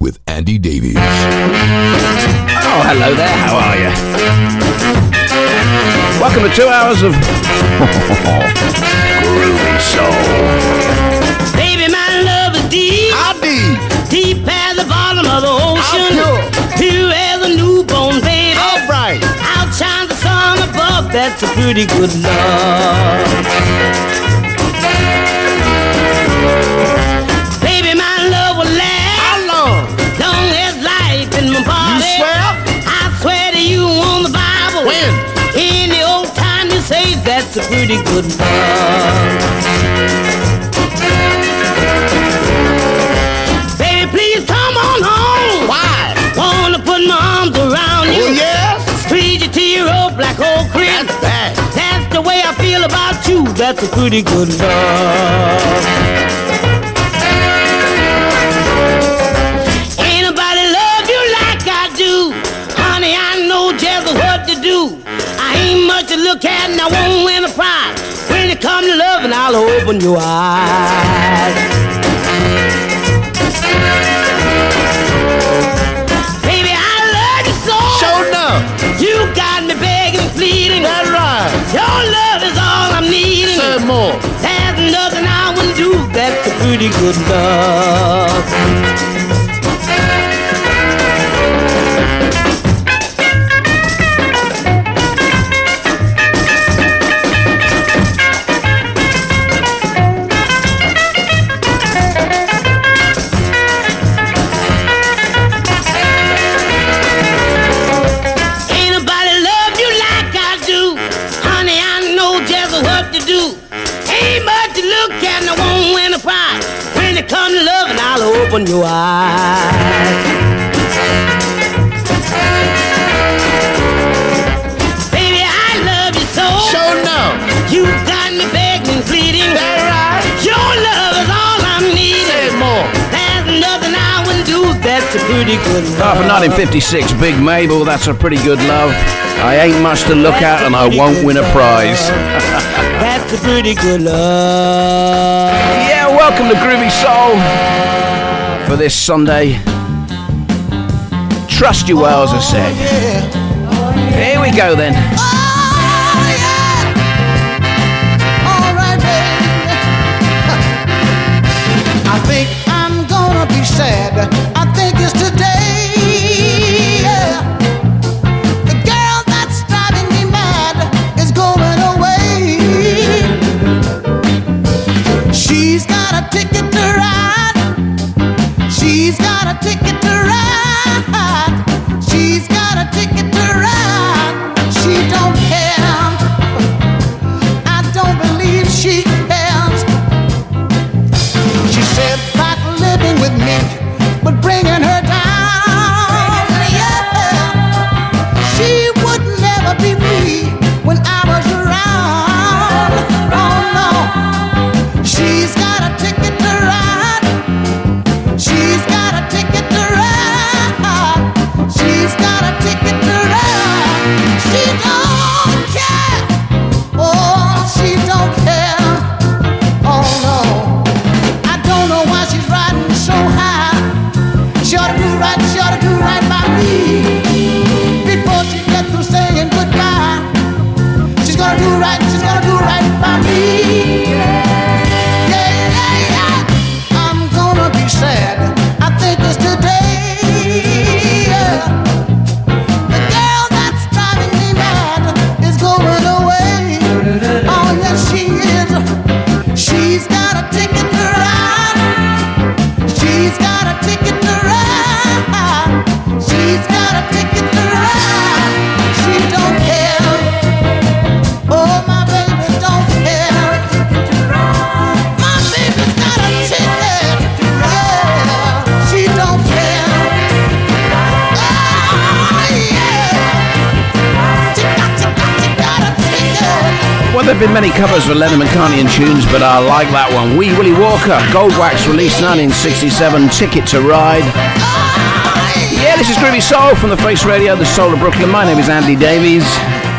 with Andy Davies. Oh, hello there. How are you? Welcome to two hours of groovy soul. Baby, my love is deep. How deep? Deep as the bottom of the ocean. How Pure as a newborn baby. All right. Outshines the sun above. That's a pretty good love. That's a pretty good love. Baby, please come on home. Why? Wanna put my arms around you. Oh, yes? Squeeze you to your old black old crib. That's bad. That's the way I feel about you. That's a pretty good love. Ain't nobody love you like I do. Honey, I know just what to do. I ain't much to look at and I won't win a prize. When it comes to loving, I'll open your eyes. Baby, I love you so. Show enough. You got me begging, pleading. That's right. Your love is all I'm needing. Say more. There's nothing I wouldn't do. That's a pretty good love. Open your eyes. Baby, I love you so. Show enough. You got me begging, pleading. That right. Your love is all I'm needing. Say more. There's nothing I wouldn't do. That's a pretty good love. Oh, love. for 1956, Big Maybelle, that's a pretty good love. I ain't much to look at and I won't win a prize. That's a pretty good love. Yeah, welcome to Groovy Soul for this Sunday. Trust you well, as I said. Here we go then. Oh, I think I'm gonna be sad. Ticket been many covers of Lennon McCartney and tunes, but I like that one. Wee Willie Walker, Goldwax, released 1967, Ticket to Ride. Yeah, this is Groovy Soul from the Face Radio, the Soul of Brooklyn. My name is Andy Davies.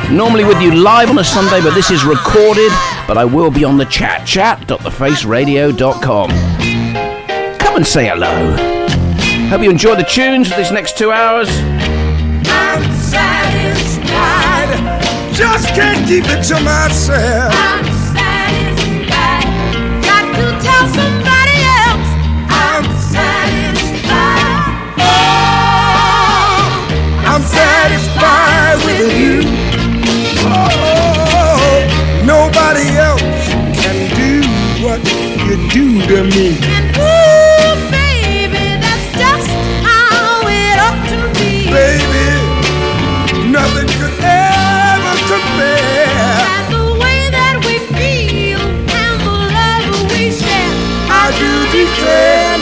Normally with you live on a Sunday, but this is recorded. But I will be on the chat, chat.thefaceradio.com. Come and say hello. Hope you enjoy the tunes for these next two hours. Just can't keep it to myself. I'm satisfied. Got to tell somebody else. I'm satisfied. Oh, I'm satisfied with you. Oh, nobody else can do what you do to me. Do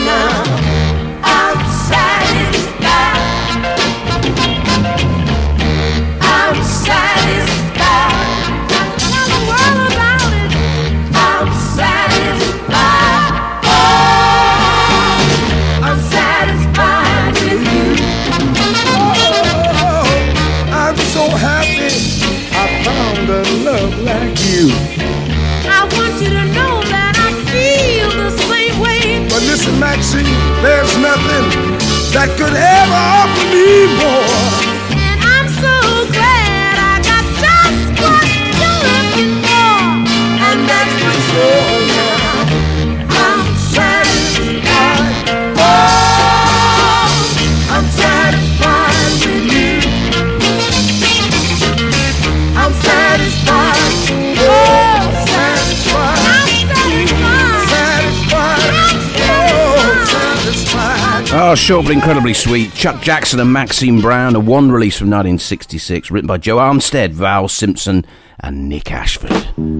but incredibly sweet. Chuck Jackson and Maxine Brown, a one release from 1966, written by Joe Armstead, Val Simpson, and Nick Ashford.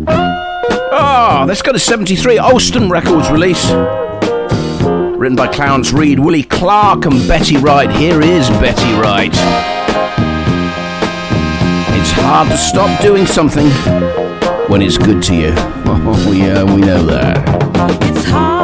Ah, oh, let's go to 73, Alston Records release. Written by Clarence Reed, Willie Clark, and Betty Wright. Here is Betty Wright. It's hard to stop doing something when it's good to you. Oh, yeah, we know that. It's hard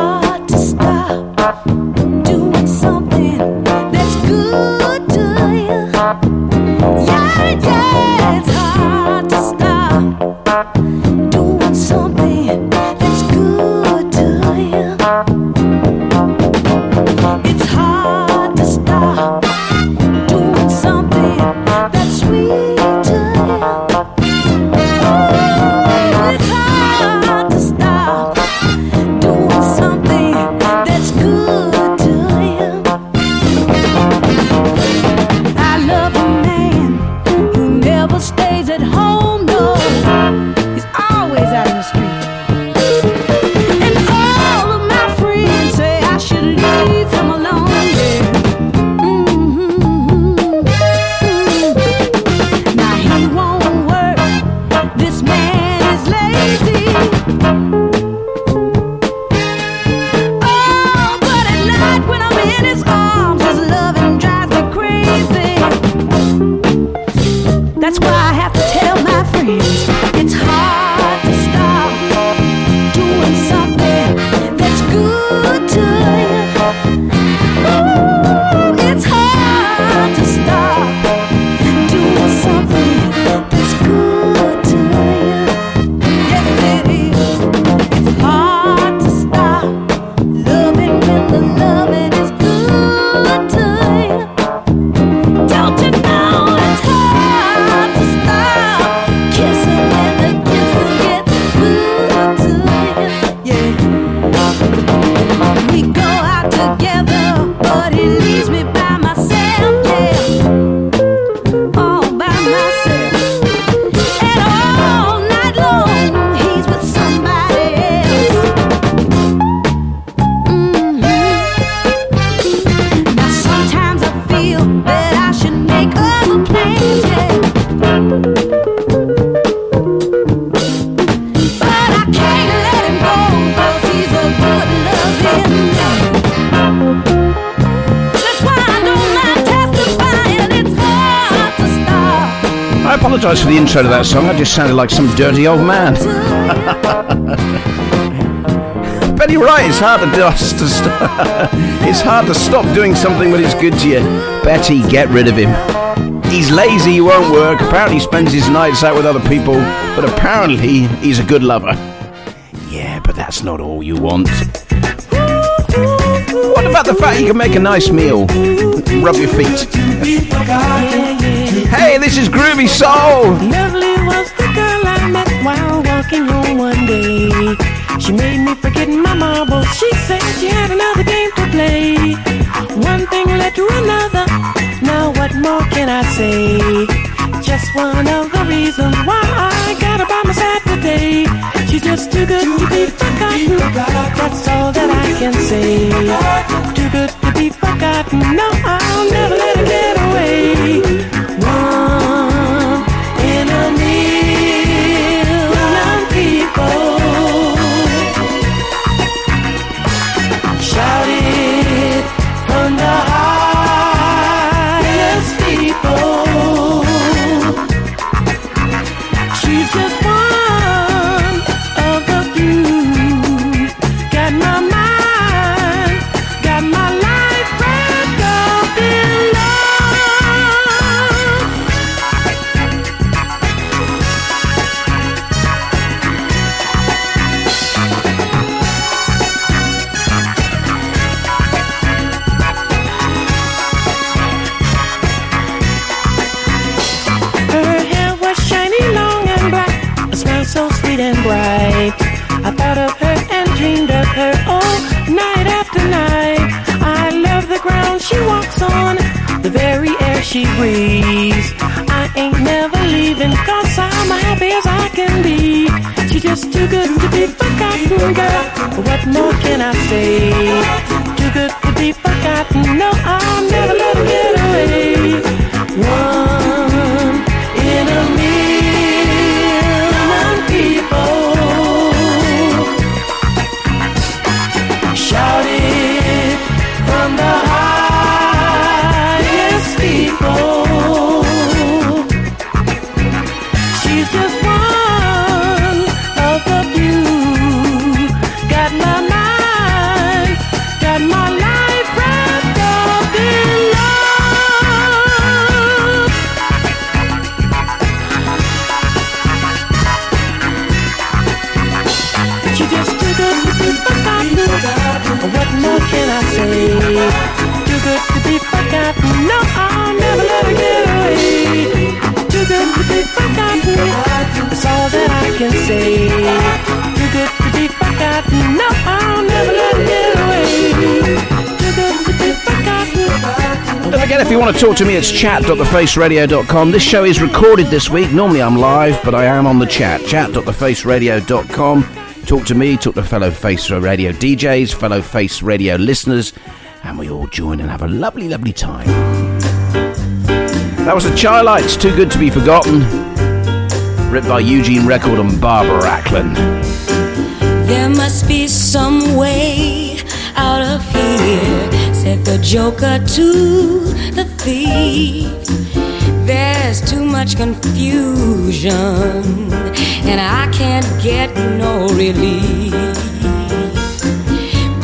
intro to that song. I just sounded like some dirty old man. Betty Wright, it's hard to, do, to st- it's hard to stop doing something when it's good to you. Betty, get rid of him. He's lazy, he won't work. Apparently, he spends his nights out with other people, but apparently, he's a good lover. Yeah, but that's not all you want. What about the fact you can make a nice meal? Rub your feet. Hey, this is Groovy Soul. Lovely was the girl I met while walking home one day. She made me forget my marbles. She said she had another game to play. One thing led to another. Now what more can I say? Just one of the reasons why I got her by my side today. She's just too good to be forgotten. That's all that I can say. Too good to be forgotten. No, I'll never let her she breathes. I ain't never leaving, cause I'm happy as I can be. She's just too good to be forgotten, girl. What more can I say? Too good to be forgotten, no, I'll never let her get away. One can say. Too good to be forgotten. No, I'll never let her get away. Too good to be forgotten. Don't forget, if you want to talk to me, it's chat.thefaceradio.com. This show is recorded this week. Normally I'm live, but I am on the chat. Chat.thefaceradio.com. Talk to me, talk to fellow Face Radio DJs, fellow Face Radio listeners, and we all join and have a lovely, lovely time. That was the Chi-Lites, Too Good to Be Forgotten, written by Eugene Record and Barbara Acklin. There must be some way out of here, said the joker to the thief. There's too much confusion, and I can't get no relief.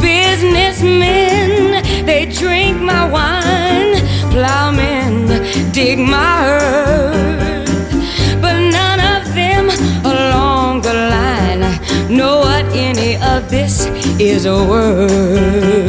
Businessmen, they drink my wine, plowmen dig my this a worth.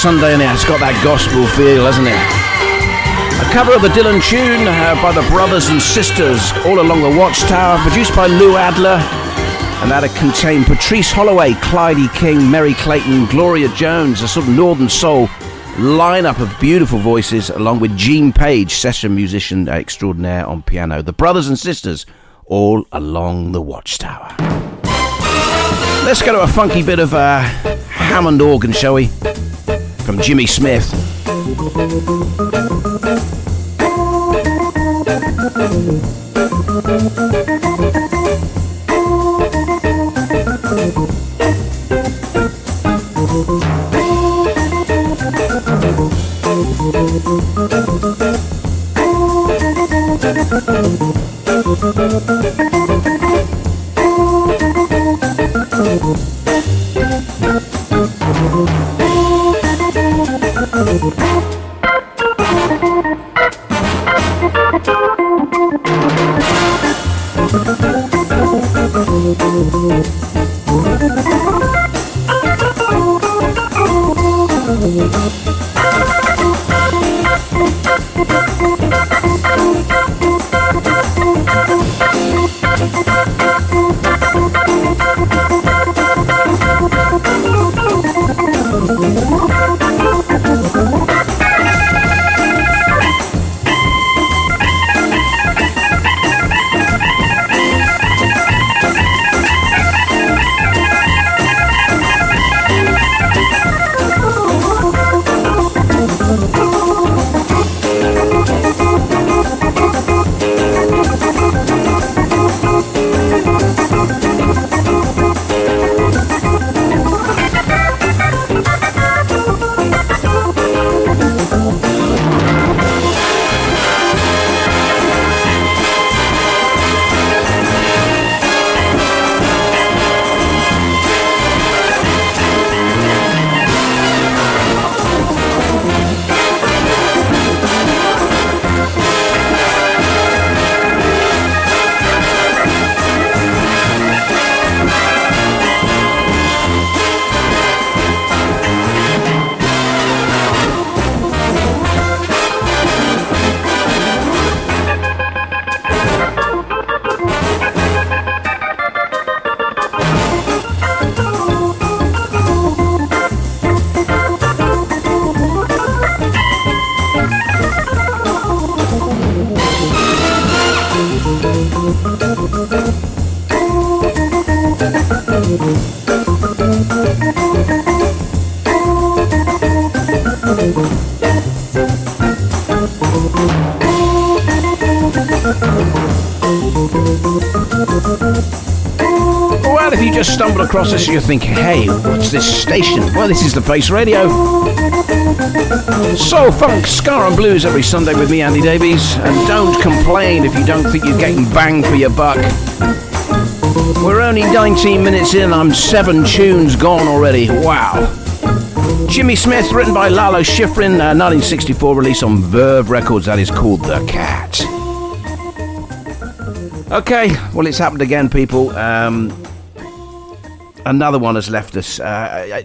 It Sunday and it's got that gospel feel, hasn't it? A cover of the Dylan tune uh, by the brothers and sisters all along the Watchtower, produced by Lou Adler. And that contained Patrice Holloway, Clyde King, Merry Clayton, Gloria Jones, a sort of Northern Soul lineup of beautiful voices, along with Gene Page, session musician extraordinaire on piano. The brothers and sisters all along the Watchtower. Let's go to a funky bit of uh, Hammond organ, shall we? From Jimmy Smith. Across us, you're thinking, hey, what's this station? Well, this is the Face Radio. Soul, funk, ska, and blues every Sunday with me, Andy Davies. And don't complain if you don't think you're getting bang for your buck. We're only 19 minutes in, I'm seven tunes gone already. Wow. Jimmy Smith, written by Lalo Schifrin, uh, 1964 release on Verve Records. That is called The Cat. Okay, well, it's happened again, people. Um, another one has left us. Uh,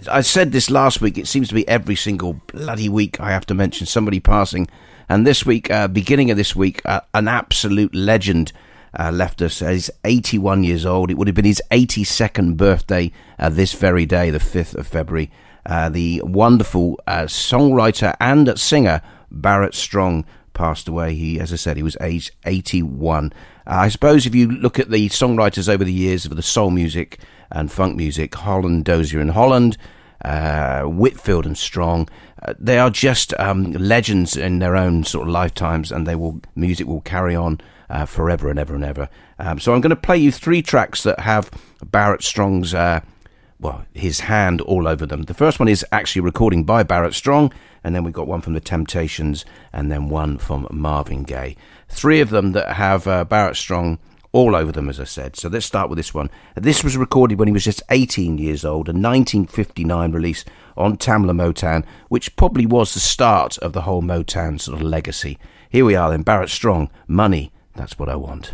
I, I, said this last week. It seems to be every single bloody week I have to mention somebody passing. And this week, uh, beginning of this week, uh, an absolute legend uh, left us. He's 81 years old. It would have been his 82nd birthday uh, this very day, the 5th of February. Uh, the wonderful songwriter and singer Barrett Strong passed away. He, as I said, he was aged 81. Uh, I suppose if you look at the songwriters over the years of the soul music and funk music, Holland, Dozier and Holland, uh, Whitfield and Strong, uh, they are just um, legends in their own sort of lifetimes, and they will music will carry on uh, forever and ever and ever. Um, so I'm going to play you three tracks that have Barrett Strong's uh, well his hand all over them. The first one is actually recording by Barrett Strong, and then we've got one from the Temptations, and then one from Marvin Gaye. Three of them that have uh, Barrett Strong all over them, as I said. So let's start with this one. This was recorded when he was just 18 years old, a 1959 release on Tamla Motown, which probably was the start of the whole Motown sort of legacy. Here we are then, Barrett Strong, Money, that's what I want.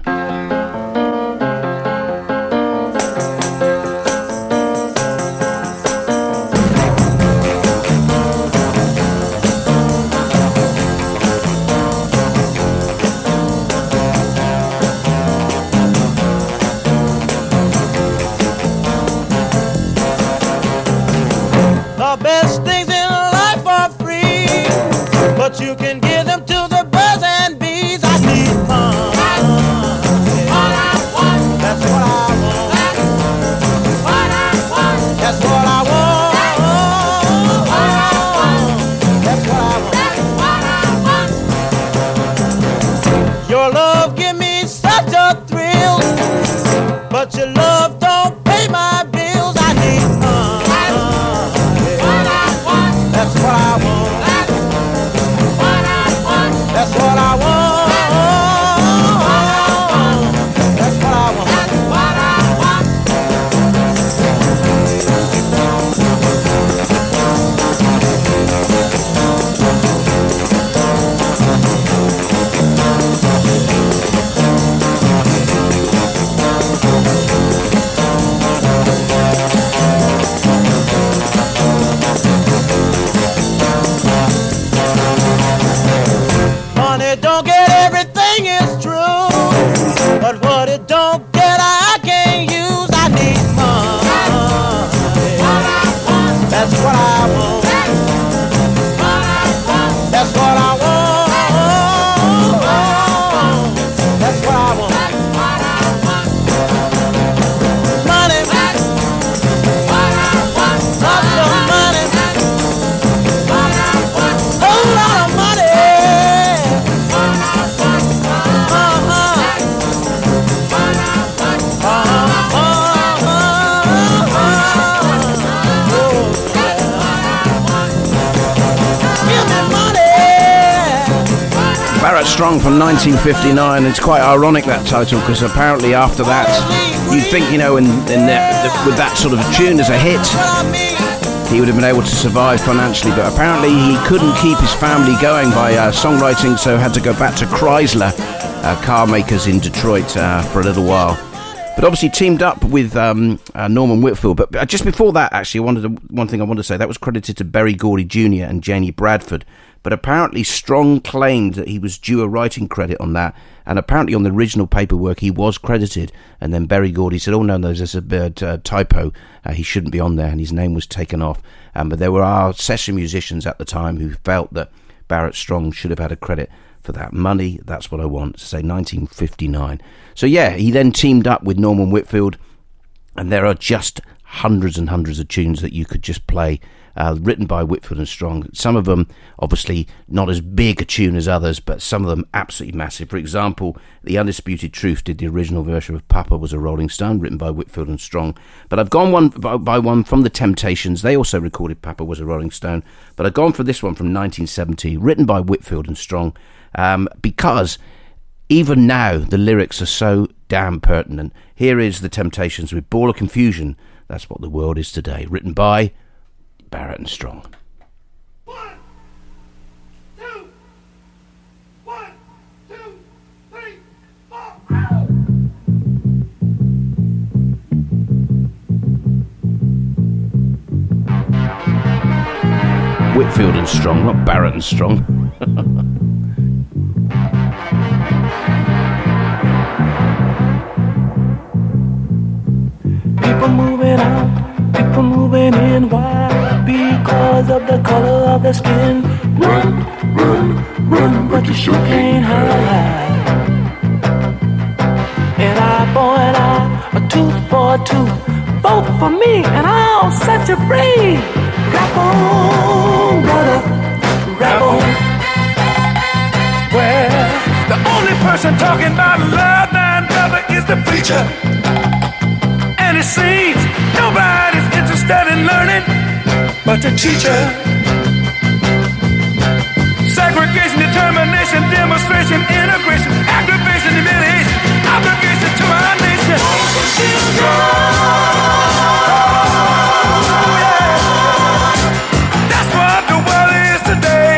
you can get. 1959. It's quite ironic that title because apparently after that, you'd think, you know, the, with that sort of tune as a hit, he would have been able to survive financially. But apparently, he couldn't keep his family going by uh, songwriting, so had to go back to Chrysler uh, car makers in Detroit uh, for a little while. But obviously teamed up with um, uh, Norman Whitfield. But uh, just before that, actually, I wanted to, one thing I wanted to say that was credited to Berry Gordy Jr. and Janie Bradford. But apparently, Strong claimed that he was due a writing credit on that, and apparently on the original paperwork he was credited. And then Berry Gordy said, "Oh no, no, there's a bit, uh, typo. Uh, he shouldn't be on there," and his name was taken off. Um, but there were session musicians at the time who felt that Barrett Strong should have had a credit for that money. That's what I want to say. 1959. So yeah, he then teamed up with Norman Whitfield, and there are just hundreds and hundreds of tunes that you could just play. Uh, written by Whitfield and Strong. Some of them, obviously, not as big a tune as others, but some of them absolutely massive. For example, The Undisputed Truth did the original version of Papa Was a Rolling Stone, written by Whitfield and Strong. But I've gone one by, by one from The Temptations. They also recorded Papa Was a Rolling Stone. But I've gone for this one from 1970, written by Whitfield and Strong, um, because even now the lyrics are so damn pertinent. Here is The Temptations with Ball of Confusion. That's what the world is today. Written by Barrett and Strong. Whitfield and Strong, not Barrett and Strong. People moving out, people moving in. Why? Because of the color of the skin. Run, run, run, but you sure can't hide. And eye for an eye, a tooth for a tooth. Vote for me, and I'll set you free. Rap on, brother, rap on. Well, the only person talking about love and brother is the preacher. And it seems nobody's interested in learning but the teacher. Segregation, determination, demonstration, integration, aggravation, humiliation, obligation to our nation. That's what the world is today.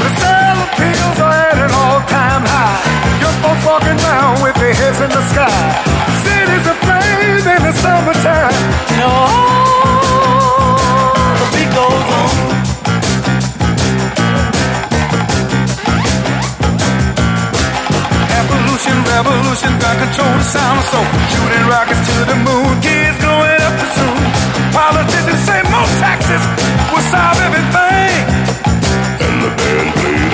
The are at an all-time high. Folks walking with their heads in the sky. Summertime. No, the beat goes on. Evolution, revolution, got control the sound of soul. Shooting rockets to the moon, kids growing up too soon. Politicians say more taxes will solve everything. And the band played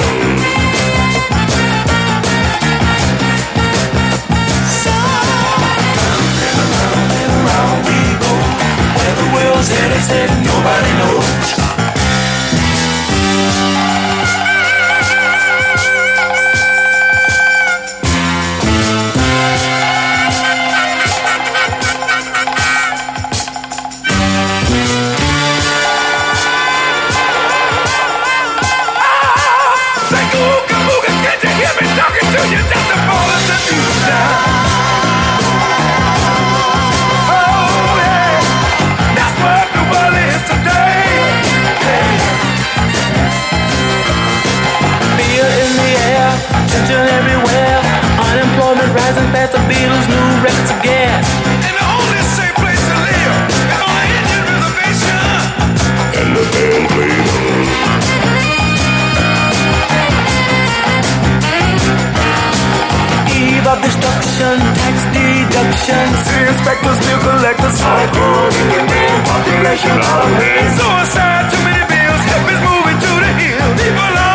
The headed, said nobody knows. Air, everywhere. Unemployment rising fast, the Beatles' new records of gas. And the only safe place to live is on an Indian reservation. And the band played on. Eve of destruction, tax deduction. City inspectors still collect the cyclone in the name population out of hand. Suicide, too many bills, help is moving to the hill. People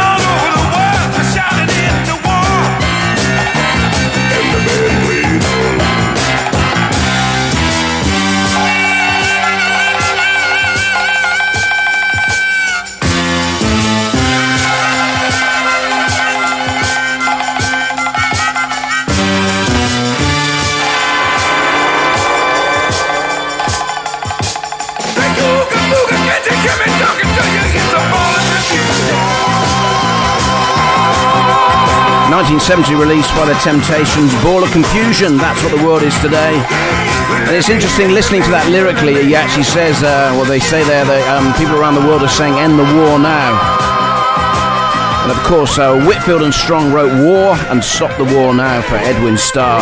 1970 released by the Temptations, Ball of Confusion. That's what the world is today. And it's interesting listening to that lyrically. He actually says, uh, well, they say there that um, people around the world are saying, "End the war now." And of course, uh, Whitfield and Strong wrote "War" and "Stop the War Now" for Edwin Starr.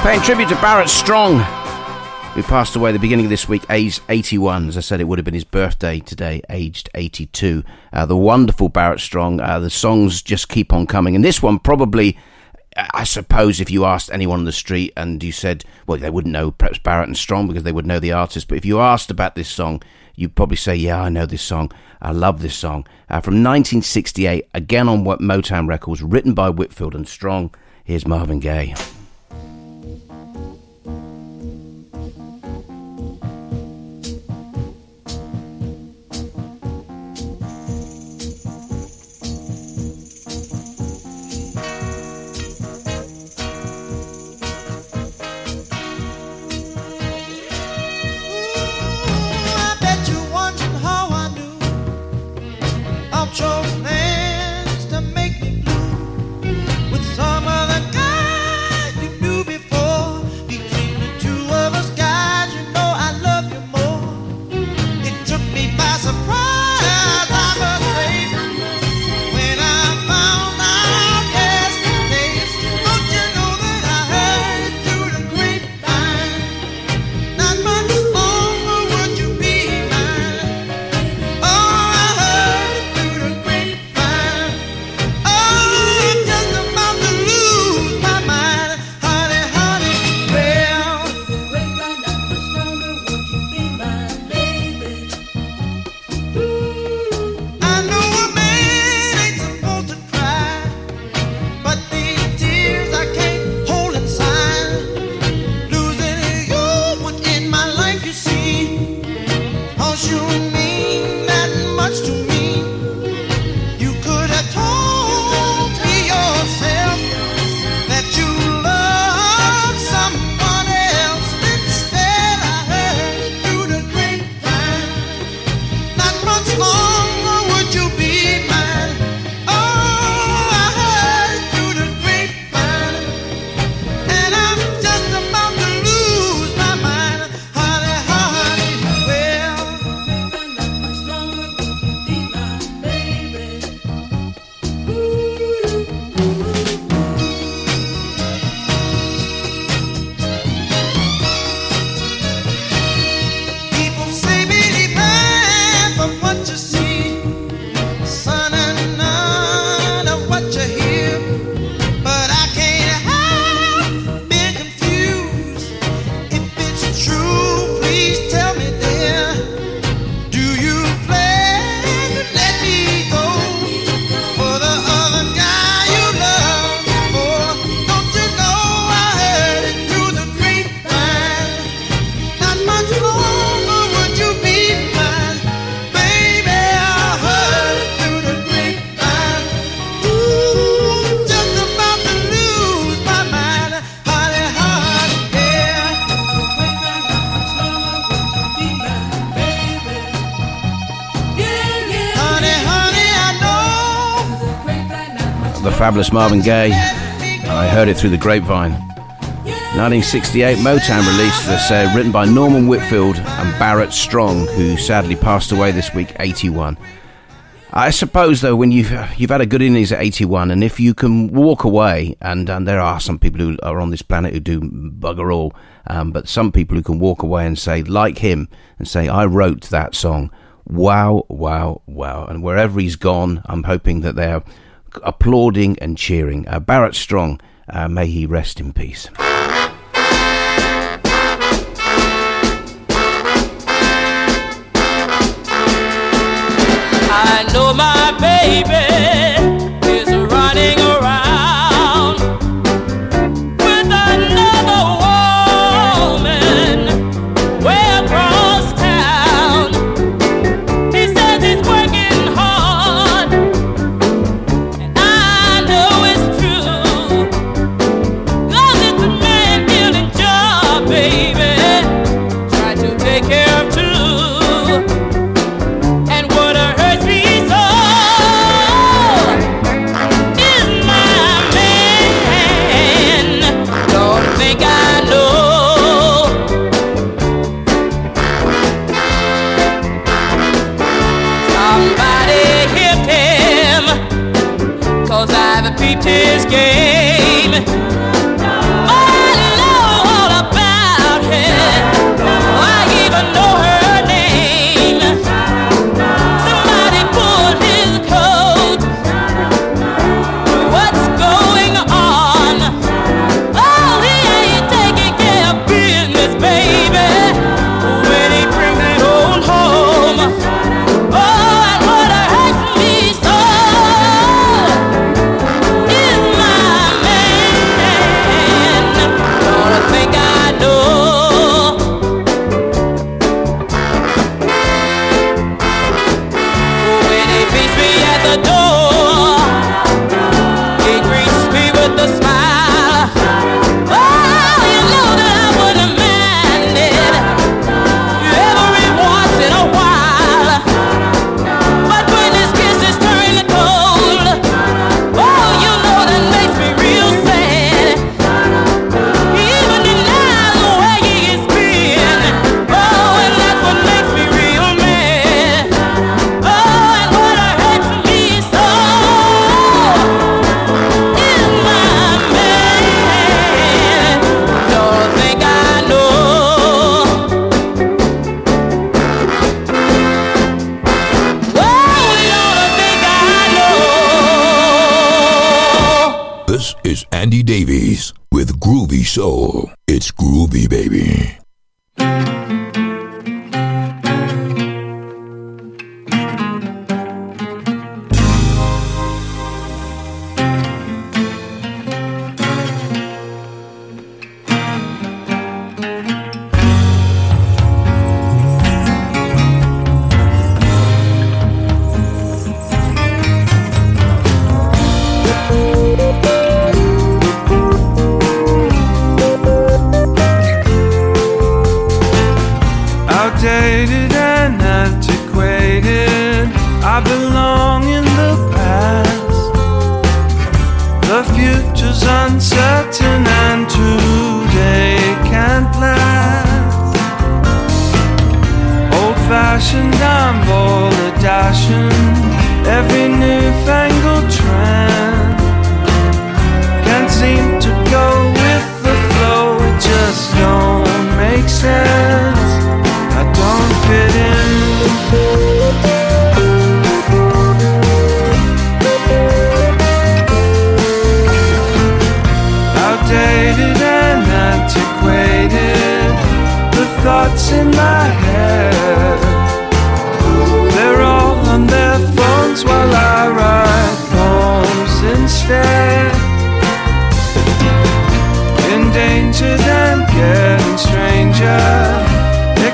Paying tribute to Barrett Strong, who passed away the beginning of this week, aged 81. As I said, it would have been his birthday today, aged 82. Uh, the wonderful Barrett Strong. Uh, the songs just keep on coming. And this one probably, I suppose, if you asked anyone on the street and you said, well, they wouldn't know perhaps Barrett and Strong because they would know the artist. But if you asked about this song, you'd probably say, yeah, I know this song. I love this song. Uh, from 1968, again on What Motown Records, written by Whitfield and Strong. Here's Marvin Gaye. Marvin Gaye. and I heard it through the grapevine. 1968 Motown release, as I written by Norman Whitfield and Barrett Strong, who sadly passed away this week, 81. I suppose though, when you've you've had a good innings at 81, and if you can walk away, and, and there are some people who are on this planet who do bugger all, um, but some people who can walk away and say, like him, and say, I wrote that song. Wow, wow, wow. And wherever he's gone, I'm hoping that they're applauding and cheering. Uh, Barrett Strong, uh, may he rest in peace. I know my baby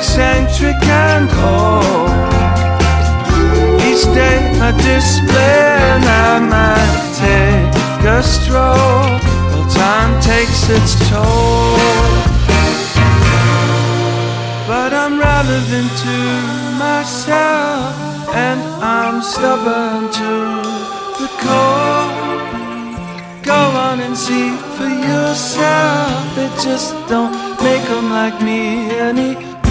eccentric and cold. Each day I display, and I might take a stroll. Well, time takes its toll. But I'm relevant to myself, and I'm stubborn to the core. Go on and see for yourself. They just don't make 'em like me anymore.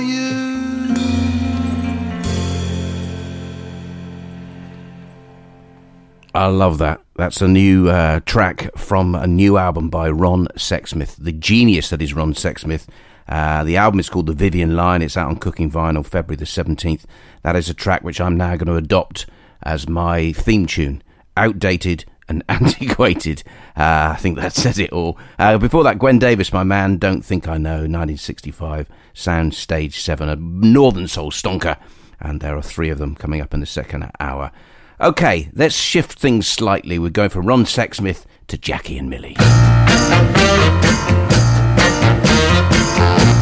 you. I love that. That's a new uh, track from a new album by Ron Sexsmith, the genius that is Ron Sexsmith. Uh, the album is called The Vivian Line. It's out on Cooking Vinyl February the 17th. That is a track which I'm now going to adopt as my theme tune. Outdated and antiquated. Uh, I think that says it all. Uh, before that, Gwen Davis, My Man, Don't Think I Know, 1965, Sound Stage 7, a Northern Soul stonker. And there are three of them coming up in the second hour. Okay, let's shift things slightly. We're going from Ron Sexsmith to Jackie and Millie.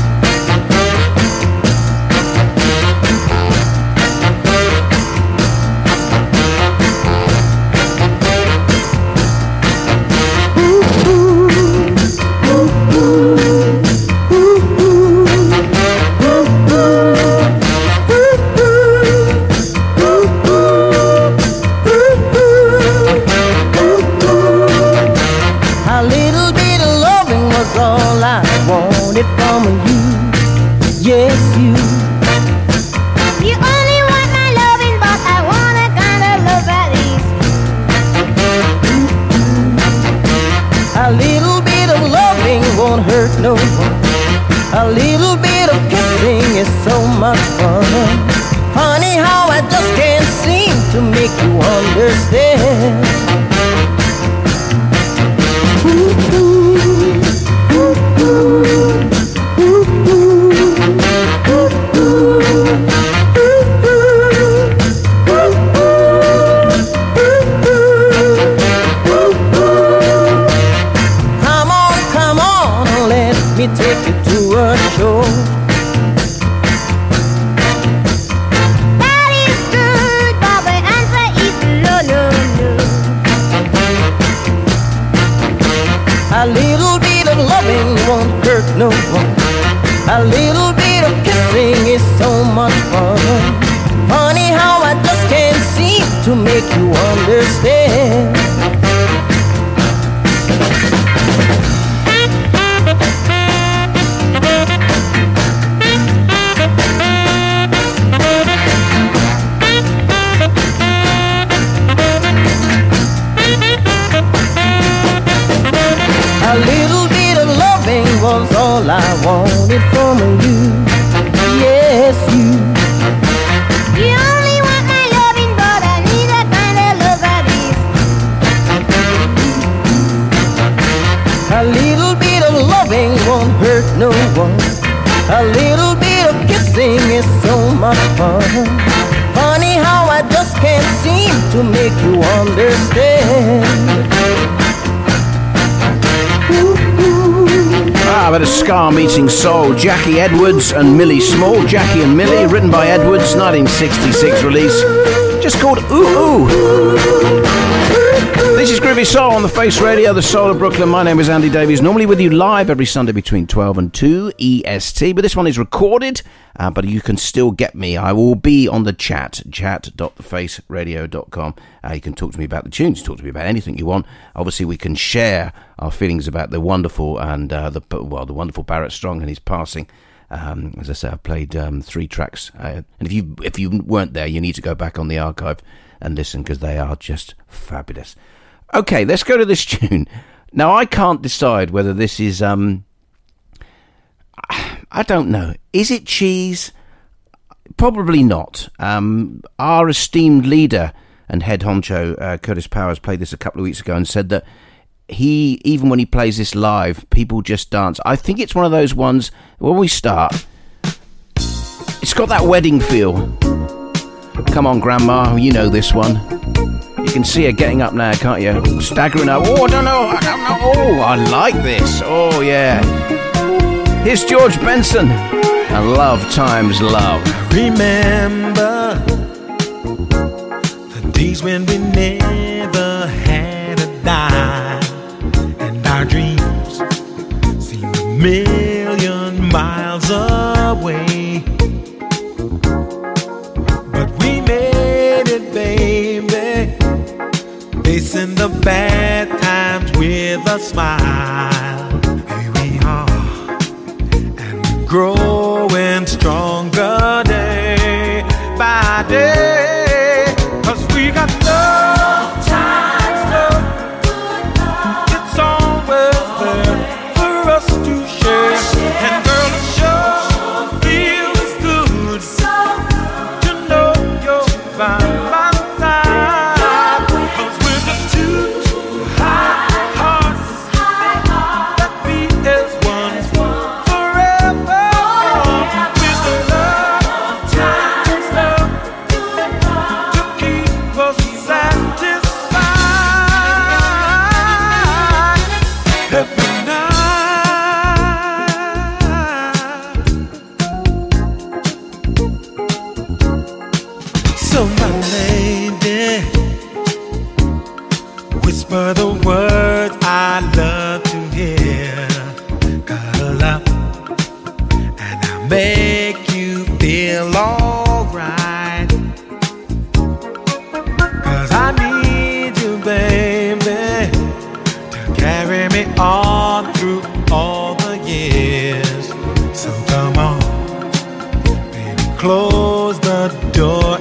much fun. Funny how I just can't seem to make you understand. A little bit of kissing is so much fun. Funny how I just can't seem to make you understand. Meeting soul. Jackie Edwards and Millie Small. Jackie and Millie, written by Edwards, 1966 release. Just called Ooh Ooh. This is Groovy Soul on the Face Radio, the Soul of Brooklyn. My name is Andy Davies. Normally with you live every Sunday between 12 and 2 EST, but this one is recorded, uh, but you can still get me. I will be on the chat, chat.thefaceradio.com. Uh, you can talk to me about the tunes, talk to me about anything you want. Obviously, we can share our feelings about the wonderful and uh, the well, the wonderful Barrett Strong and his passing. Um, as I say, I played um, three tracks, uh, and if you if you weren't there, you need to go back on the archive and listen because they are just fabulous. Okay, let's go to this tune. Now I can't decide whether this is um, I don't know. Is it cheese? Probably not. Um, our esteemed leader and head honcho uh, Curtis Powers played this a couple of weeks ago and said that he, even when he plays this live, people just dance. I think it's one of those ones when we start. It's got that wedding feel. Come on, Grandma, you know this one. You can see her getting up now, can't you? Staggering up. Oh, I don't know. I don't know. Oh, I like this. Oh, yeah. Here's George Benson and Love Times Love. Remember the days when we never had a dime, and our dreams seemed a million miles away. Facing the bad times with a smile. Here we are and growing stronger day by day. Close the door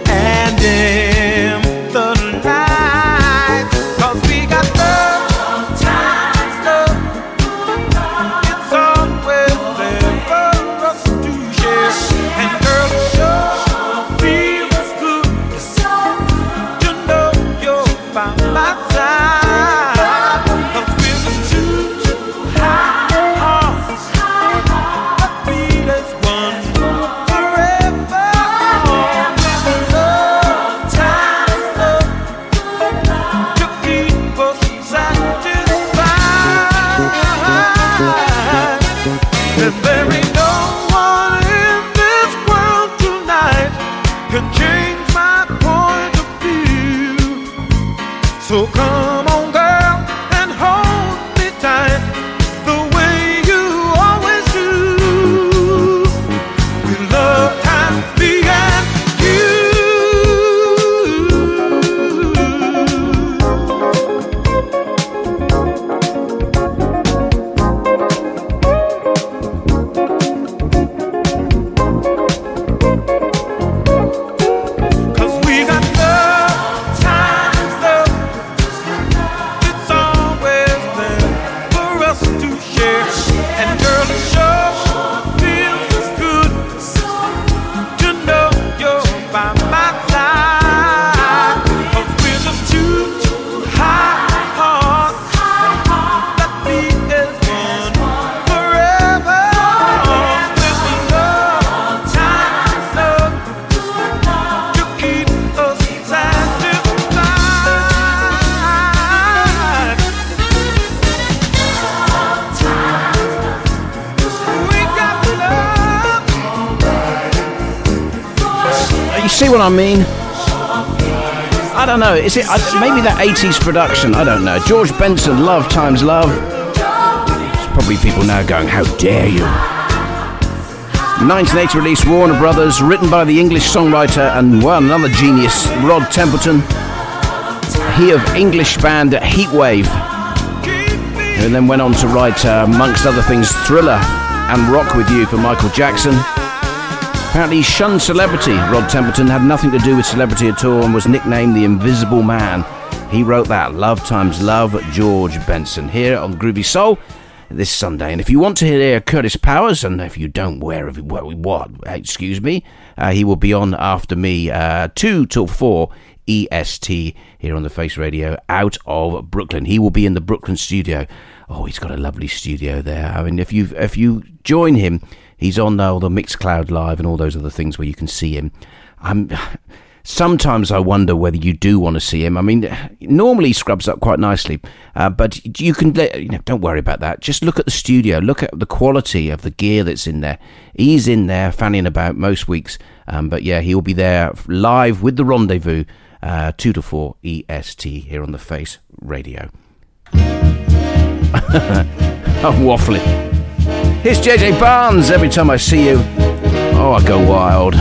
maybe that 80s production? I don't know. George Benson, Love Times Love. There's probably people now going, How dare you? 1980 release, Warner Brothers, written by the English songwriter and, well, another genius, Rod Temperton. He of English band Heatwave. And then went on to write, uh, amongst other things, Thriller and Rock With You for Michael Jackson. Apparently, he shunned celebrity. Rod Temperton had nothing to do with celebrity at all and was nicknamed the Invisible Man. He wrote that, Love Times Love, George Benson. Here on Groovy Soul, this Sunday. And if you want to hear Curtis Powers, and if you don't, where what, what excuse me, uh, he will be on after me uh, two till four EST here on the Face Radio out of Brooklyn. He will be in the Brooklyn studio. Oh, he's got a lovely studio there. I mean, if you if you join him, he's on all the Mixcloud Live and all those other things where you can see him. I'm sometimes I wonder whether you do want to see him. I mean, normally he scrubs up quite nicely, uh, but you can let, you know, don't worry about that. Just look at the studio, look at the quality of the gear that's in there. He's in there fanning about most weeks, um, but yeah, he'll be there live with the rendezvous, uh, two to four EST here on the Face Radio. I'm waffling. Here's JJ Barnes. Every time I see you, oh, I go wild.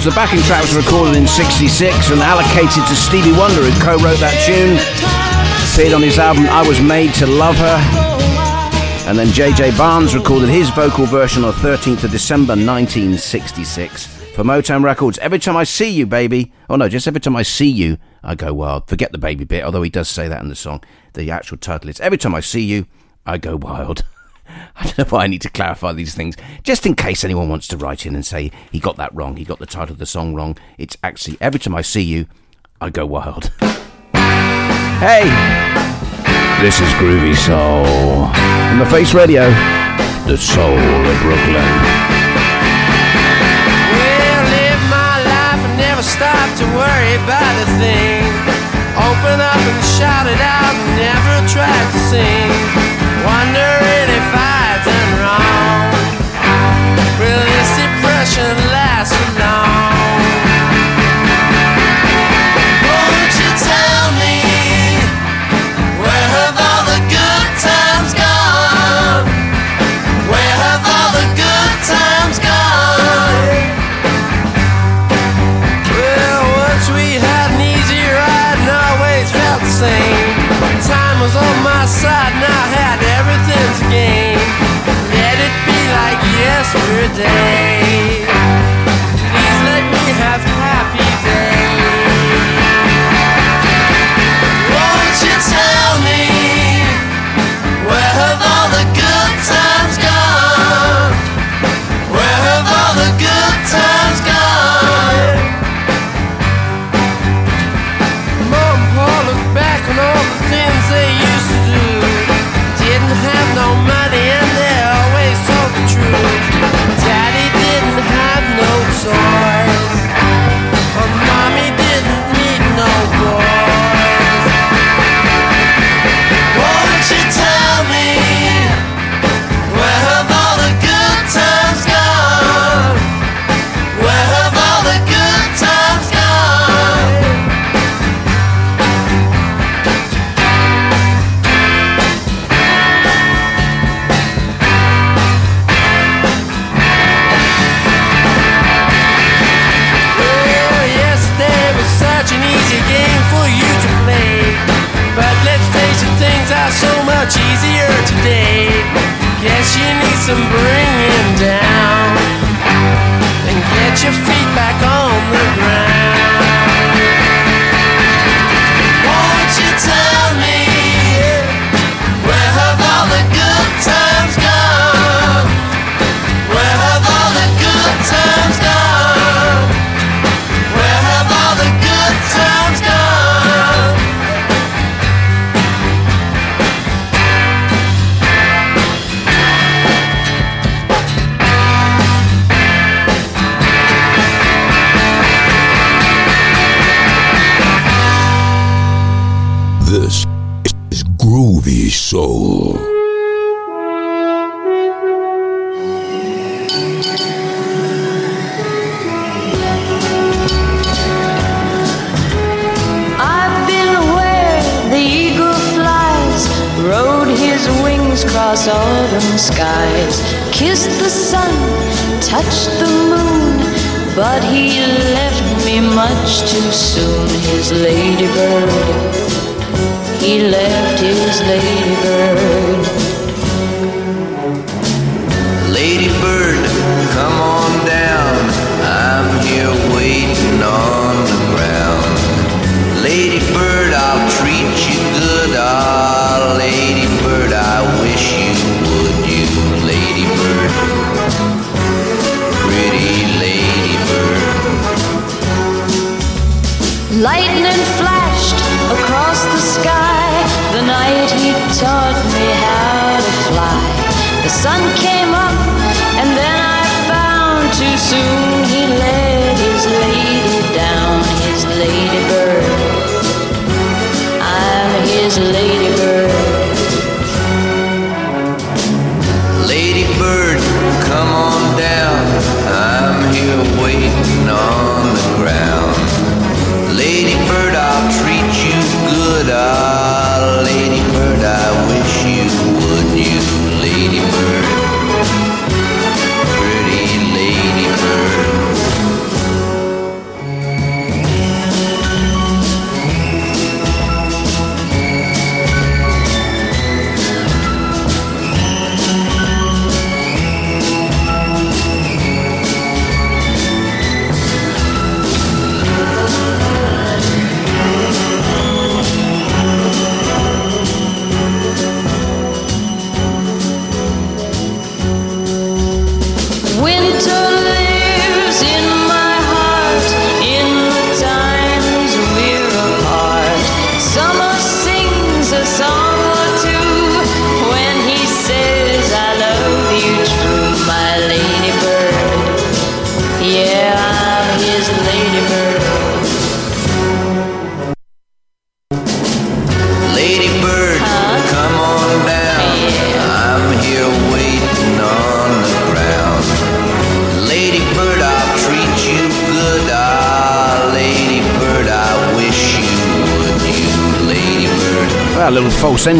Records. The backing track was recorded in 66 and allocated to Stevie Wonder, who co wrote that tune. Appeared on his album I Was Made to Love Her. And then JJ Barnes recorded his vocal version on 13th of December 1966 for Motown Records. Every time I see you, baby. Oh no, just every time I see you, I go wild. Forget the baby bit, although he does say that in the song. The actual title is Every time I see you, I go wild. I don't know why I need to clarify these things, just in case anyone wants to write in and say he got that wrong, he got the title of the song wrong. It's actually every time I see you, I go wild. hey, this is Groovy Soul on the Face Radio, the soul of Brooklyn. Well, live my life and never stop to worry about a thing. Open up and shout it out, never try to sing. Wondering if I depression last for long? Won't you tell me yesterday.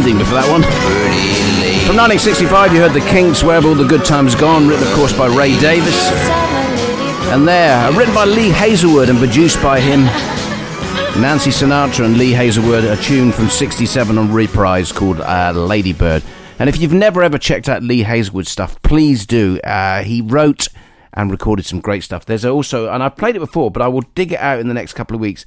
Ending before that one. From 1965, you heard The Kinks, All the Good Times Gone, written, of course, by Ray Davies. And there, uh, written by Lee Hazlewood and produced by him, Nancy Sinatra and Lee Hazlewood, a tune from 67 on Reprise called uh, Ladybird. And if you've never ever checked out Lee Hazlewood's stuff, please do. Uh, he wrote and recorded some great stuff. There's also, and I've played it before, but I will dig it out in the next couple of weeks.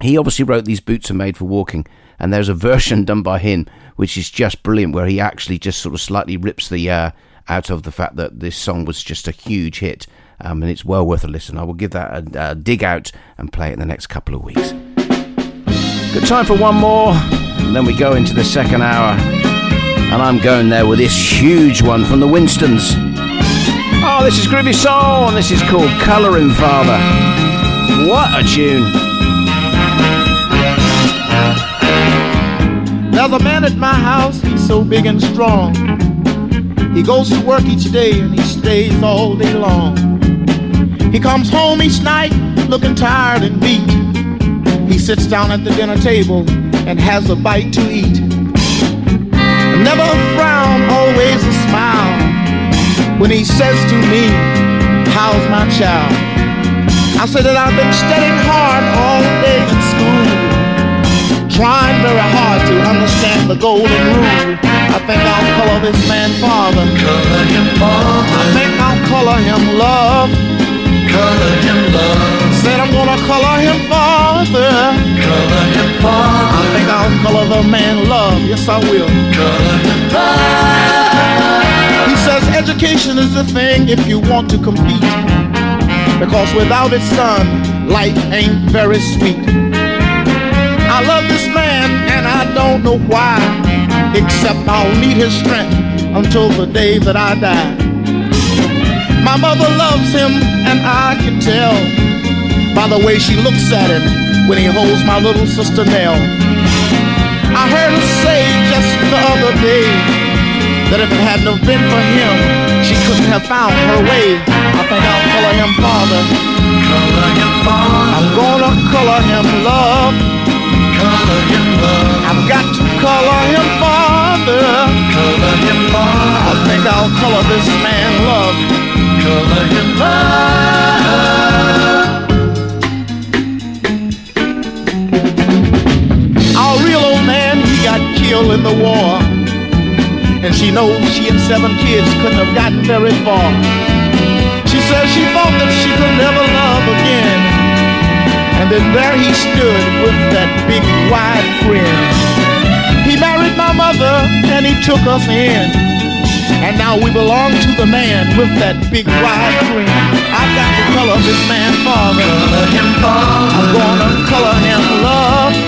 He obviously wrote These Boots Are Made for Walking, and there's a version done by him which is just brilliant, where he actually just sort of slightly rips the uh, out of the fact that this song was just a huge hit, um, and it's well worth a listen. I will give that a, a dig out and play it in the next couple of weeks. Good time for one more, and then we go into the second hour, and I'm going there with this huge one from the Winstons. Oh, this is Groovy Soul, and this is called Colour Him Father. What a tune! There's a man at my house, he's so big and strong. He goes to work each day and he stays all day long. He comes home each night looking tired and beat. He sits down at the dinner table and has a bite to eat. Never a frown, always a smile. When he says to me, How's my child? I say that I've been studying hard all day at school trying very hard to understand the golden rule. I think I'll color this man father. Color him father. I think I'll color him love. Color him love. Said I'm gonna color him father. Color him father. I think I'll color the man love. Yes, I will. Color him love. He says education is the thing if you want to compete. Because without it, son, life ain't very sweet. I love this man and I don't know why, except I'll need his strength until the day that I die. My mother loves him and I can tell by the way she looks at him when he holds my little sister Nell. I heard her say just the other day that if it hadn't have been for him, she couldn't have found her way. I think I'll color him father. Color him father. I'm gonna color him love. Color him love. I've got to color him father. Color him father. I think I'll color this man love. Color him love. Our real old man, he got killed in the war. And she knows she and seven kids couldn't have gotten very far. She says she thought that she could never love again. Then there he stood with that big wide grin. He married my mother and he took us in. And now we belong to the man with that big wide grin. I've got to color this man father. Color him father. I'm gonna color him love.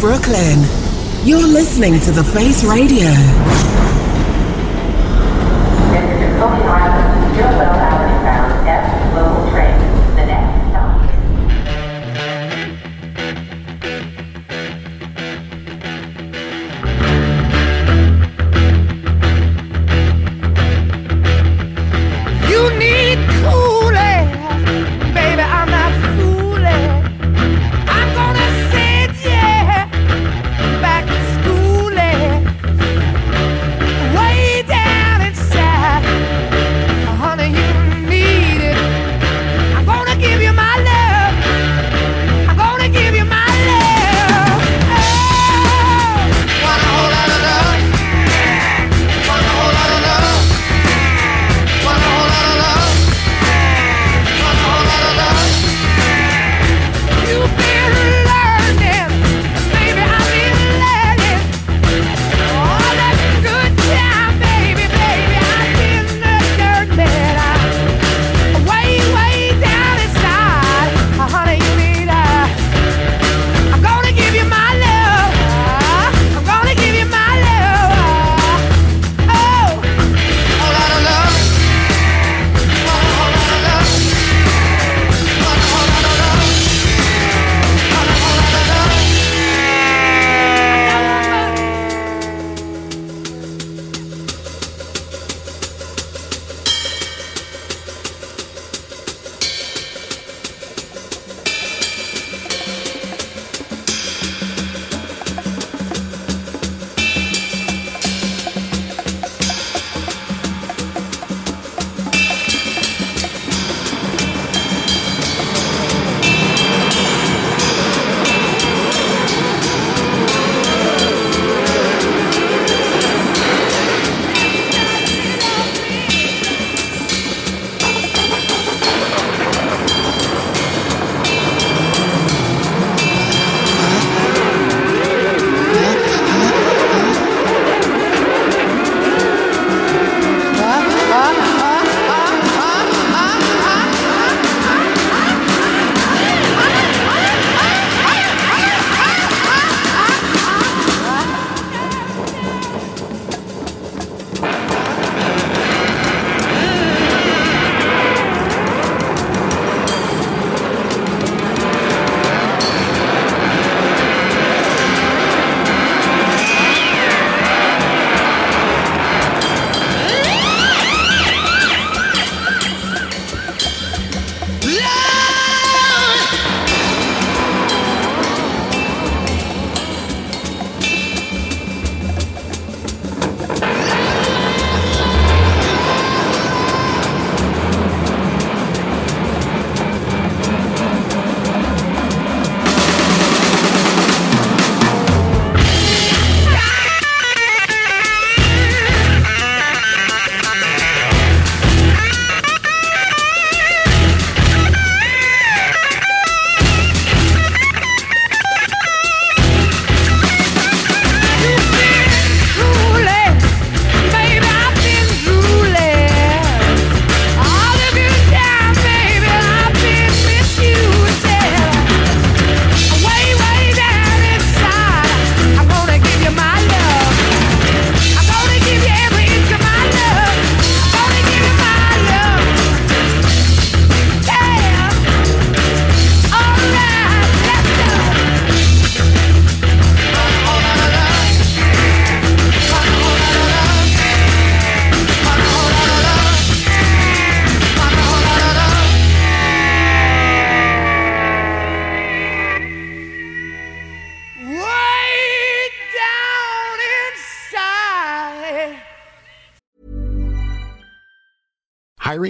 Brooklyn, you're listening to The Face Radio. You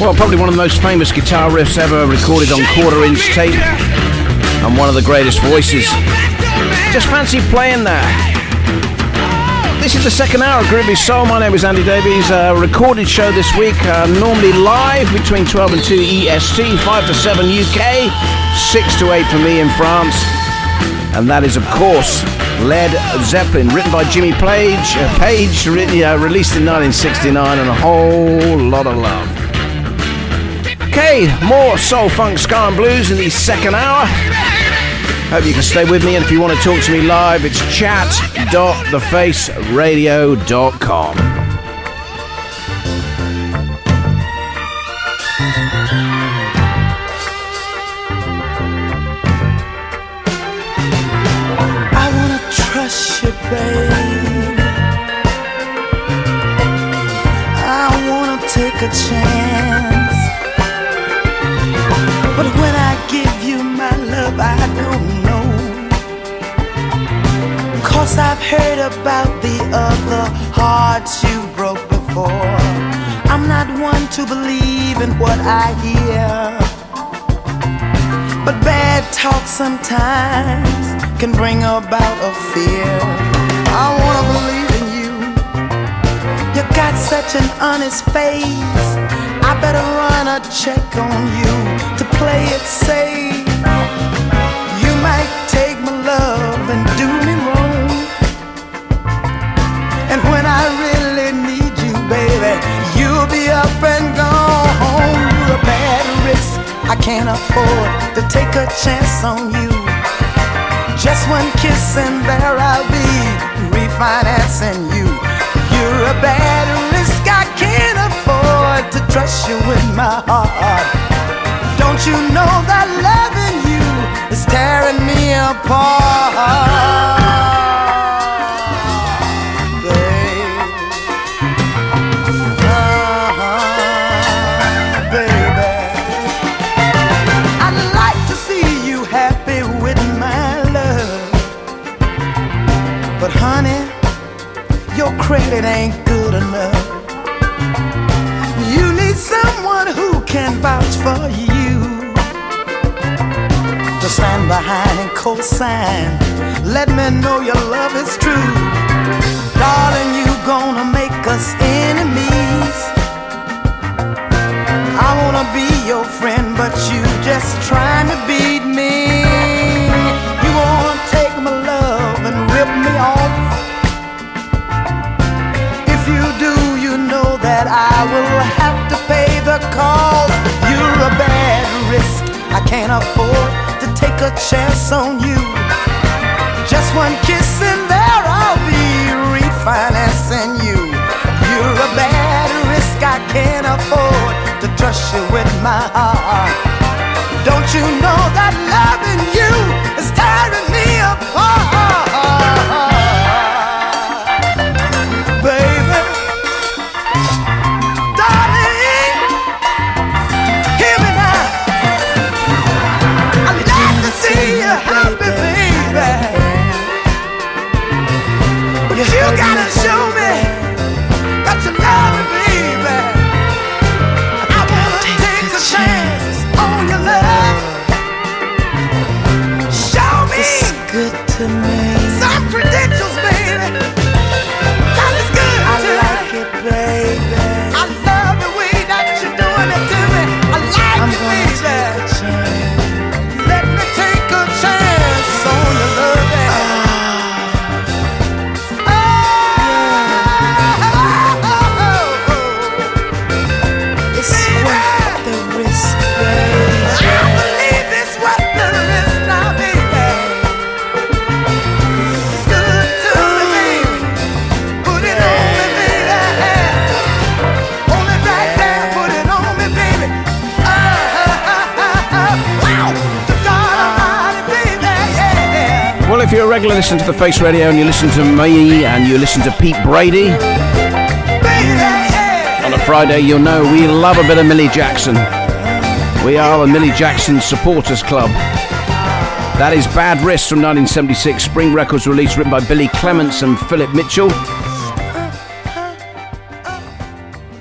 Well, probably one of the most famous guitar riffs ever recorded on quarter inch tape, and one of the greatest voices. Just fancy playing that. This is the second hour of Groovy Soul. My name is Andy Davies. A recorded show this week, uh, normally live between 12 and 2 EST, 5 to 7 UK, 6 to 8 for me in France. And that is, of course, Led Zeppelin, written by Jimmy Page, uh, Page written, uh, released in 1969, and a whole lot of love. Okay, more soul, funk, ska, and blues in the second hour. Hope you can stay with me, and if you want to talk to me live, it's chat.thefaceradio.com. I I've heard about the other hearts you broke before. I'm not one to believe in what I hear. But bad talk sometimes can bring about a fear. I wanna believe in you. You got such an honest face. I better run a check on you to play it safe. Up and gone. You're a bad risk. I can't afford to take a chance on you. Just one kiss and there I'll be refinancing you. You're a bad risk. I can't afford to trust you with my heart. Don't you know that loving you is tearing me apart? Credit ain't good enough. You need someone who can vouch for you. To stand behind and co-sign. Let me know your love is true. Darling, you gonna make us enemies. I wanna be your friend, but you just trying to beat will have to pay the cost. You're a bad risk. I can't afford to take a chance on you. Just one kiss and there I'll be refinancing you. You're a bad risk. I can't afford to trust you with my heart. Don't you know that loving you is tearing me apart? Regular listener to the Face Radio and you listen to me and you listen to Pete Brady on a Friday, you'll know we love a bit of Millie Jackson. We are the Millie Jackson Supporters Club. That is Bad Risk from 1976, Spring Records release written by Billy Clements and Philip Mitchell.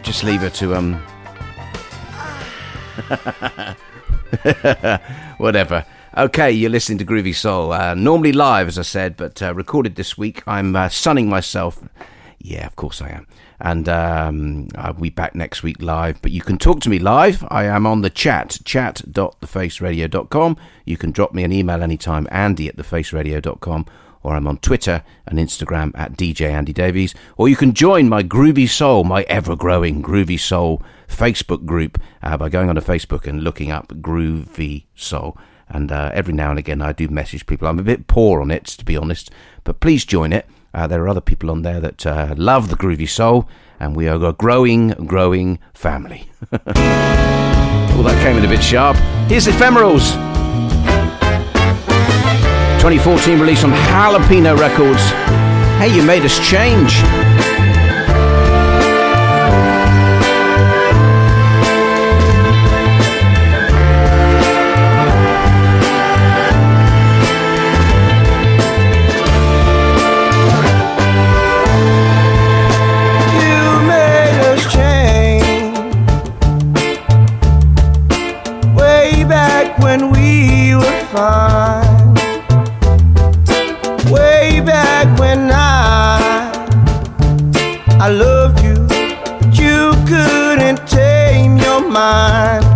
Just leave her to, um. Whatever. Okay, you're listening to Groovy Soul. Uh, normally live, as I said, but uh, recorded this week. I'm uh, sunning myself. Yeah, of course I am. And um, I'll be back next week live. But you can talk to me live. I am on the chat, chat.thefaceradio.com. You can drop me an email anytime, andy at thefaceradio.com. Or I'm on Twitter and Instagram at DJ Andy Davies. Or you can join my Groovy Soul, my ever growing Groovy Soul Facebook group uh, by going onto Facebook and looking up Groovy Soul. And uh, every now and again, I do message people. I'm a bit poor on it, to be honest, but please join it. Uh, there are other people on there that uh, love the Groovy Soul, and we are a growing, growing family. well, that came in a bit sharp. Here's Ephemerals. 2014 release on Jalapeno Records. Hey, you made us change. Way back when I I loved you, you couldn't tame your mind.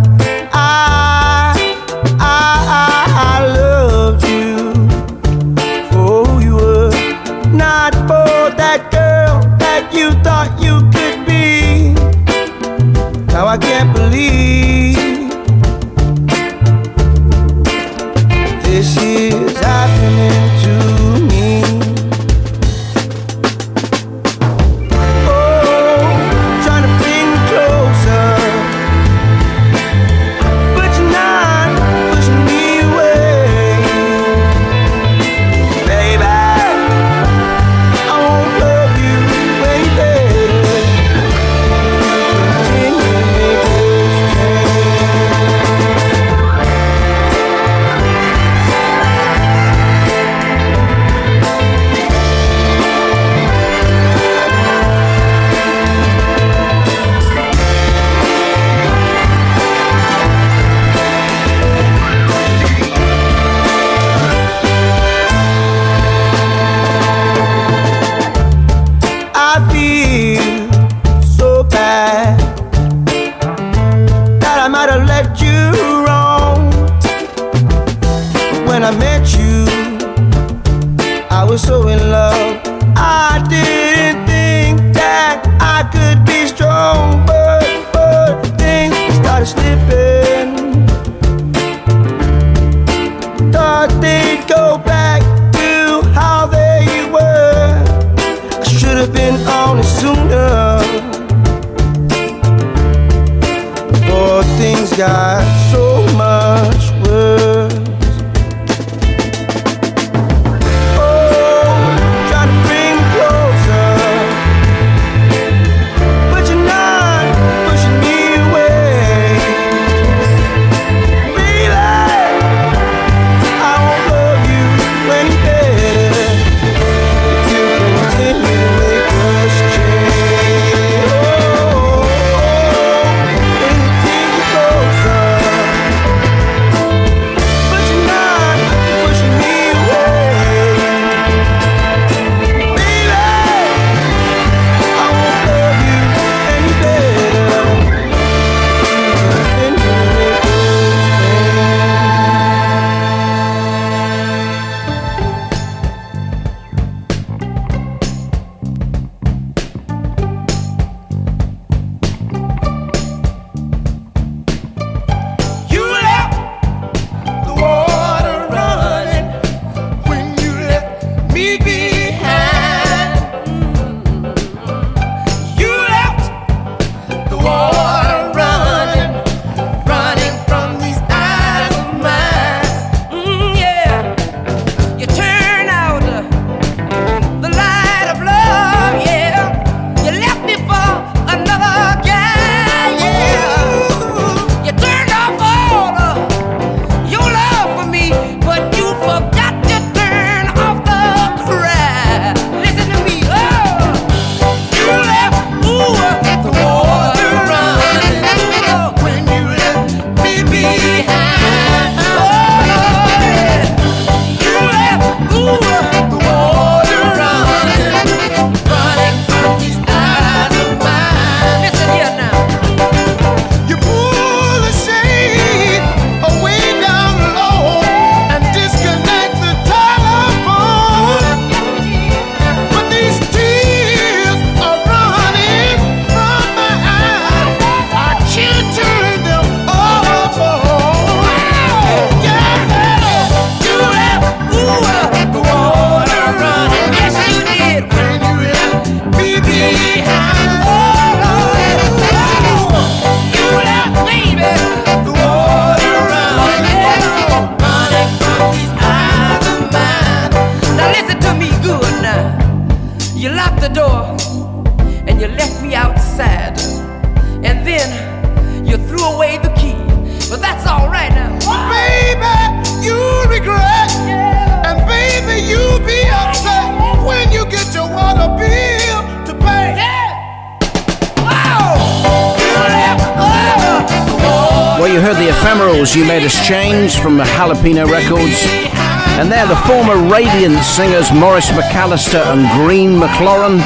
Singers Morris McAllister and Green McLaurin,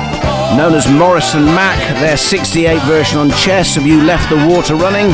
known as Morris and Mac. Their 68 version on Chess of You Left the Water Running.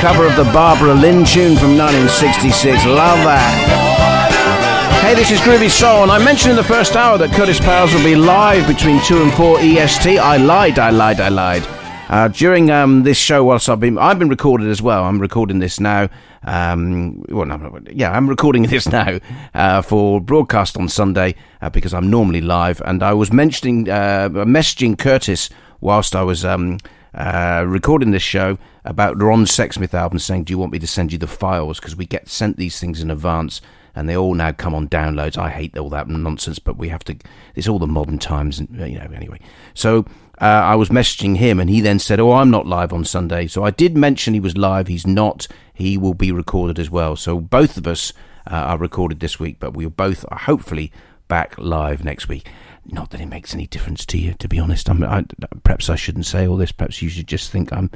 Cover of the Barbara Lynn tune from 1966. Love that. Hey, this is Groovy Soul, and I mentioned in the first hour that Curtis Powers will be live between 2 and 4 EST. I lied, I lied, I lied. Uh, during um, this show, whilst I've been, I've been recorded as well. I'm recording this now. Um, well, no, yeah, I'm recording this now uh, for broadcast on Sunday uh, because I'm normally live. And I was mentioning, uh, messaging Curtis whilst I was um, uh, recording this show about Ron Sexsmith album, saying, "Do you want me to send you the files? Because we get sent these things in advance." And they all now come on downloads. I hate all that nonsense, but we have to. It's all the modern times, and you know. Anyway, so uh, I was messaging him, and he then said, "Oh, I'm not live on Sunday." So I did mention he was live. He's not. He will be recorded as well. So both of us are recorded this week, but we'll both are hopefully back live next week. Not that it makes any difference to you, to be honest. I'm, I, perhaps I shouldn't say all this. Perhaps you should just think I'm,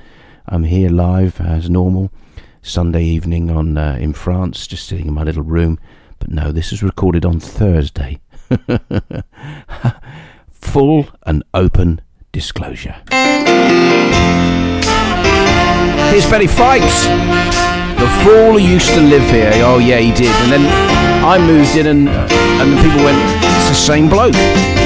I'm here live as normal, Sunday evening on uh, in France, just sitting in my little room. But no, this is recorded on Thursday. Full and open disclosure. Here's Bettie Fikes. The fool used to live here. Oh yeah, he did. And then I moved in, and and the people went, "It's the same bloke."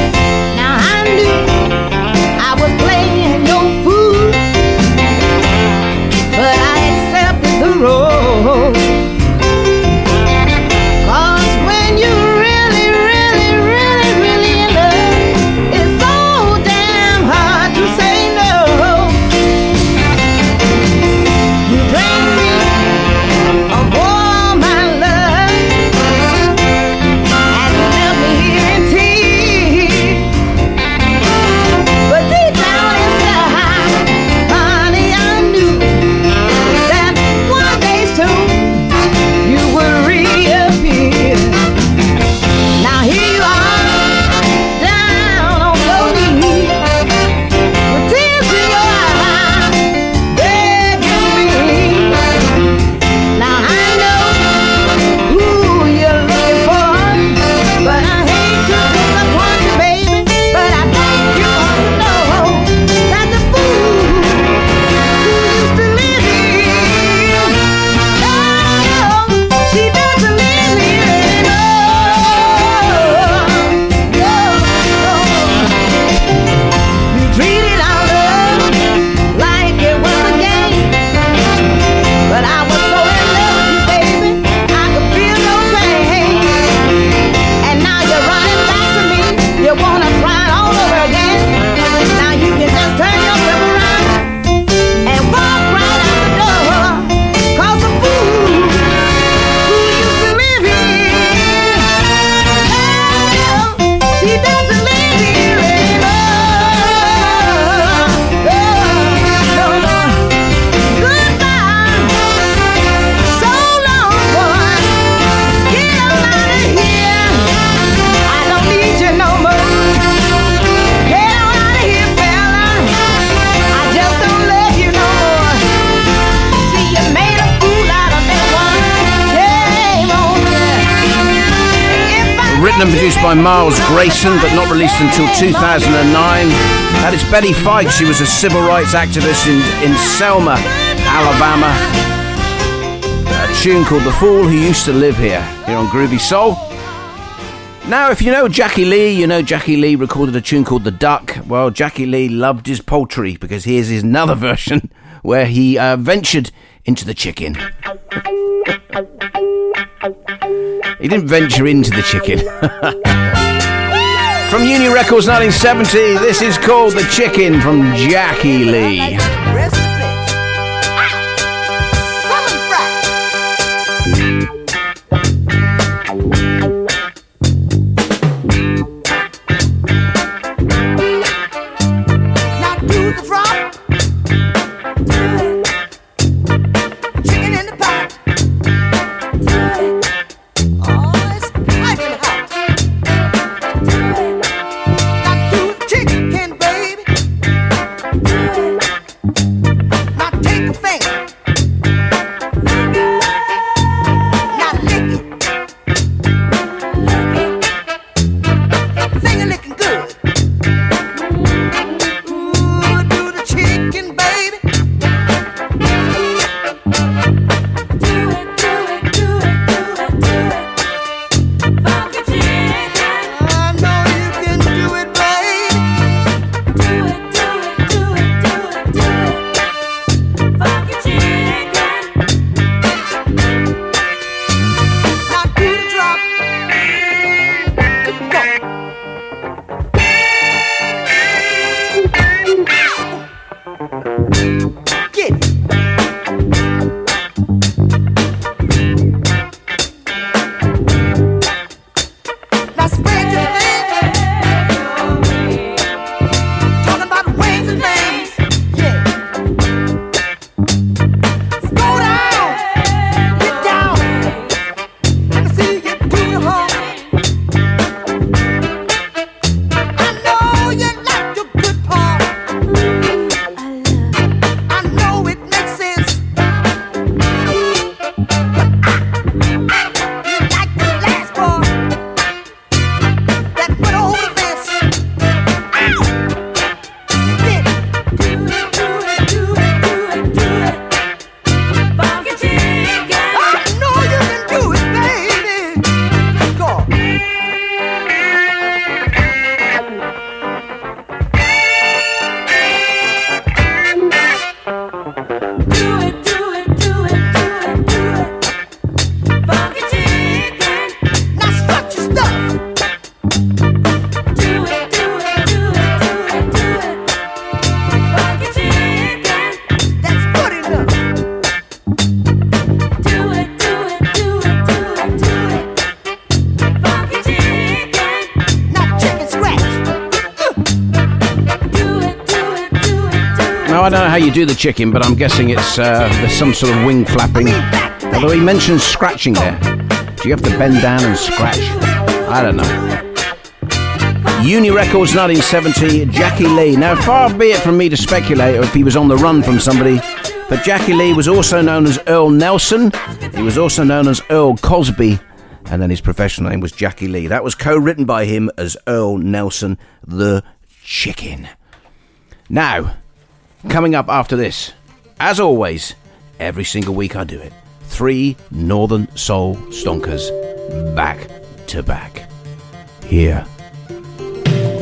And produced by Miles Grayson, but not released until 2009. That is Bettie Fike. She was a civil rights activist in, in Selma, Alabama. A tune called The Fool Who Used to Live Here, here on Groovy Soul. Now, if you know Jackie Lee, you know Jackie Lee recorded a tune called The Duck. Well, Jackie Lee loved his poultry because here's his another version where he uh, ventured into the chicken. He didn't venture into the chicken. from Uni Records 1970, this is called The Chicken from Jackie Lee. Do the chicken, but I'm guessing it's uh, there's some sort of wing flapping. Although he mentions scratching there. Do you have to bend down and scratch? I don't know. Uni Records 1970, Jackie Lee. Now, far be it from me to speculate if he was on the run from somebody, but Jackie Lee was also known as Earl Nelson. He was also known as Earl Cosby, and then his professional name was Jackie Lee. That was co written by him as Earl Nelson, the Chicken. Now, coming up after this, as always, every single week I do it. Three Northern Soul Stonkers back to back. Here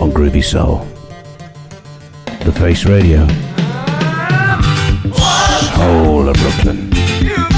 on Groovy Soul. The Face Radio. Soul of Brooklyn.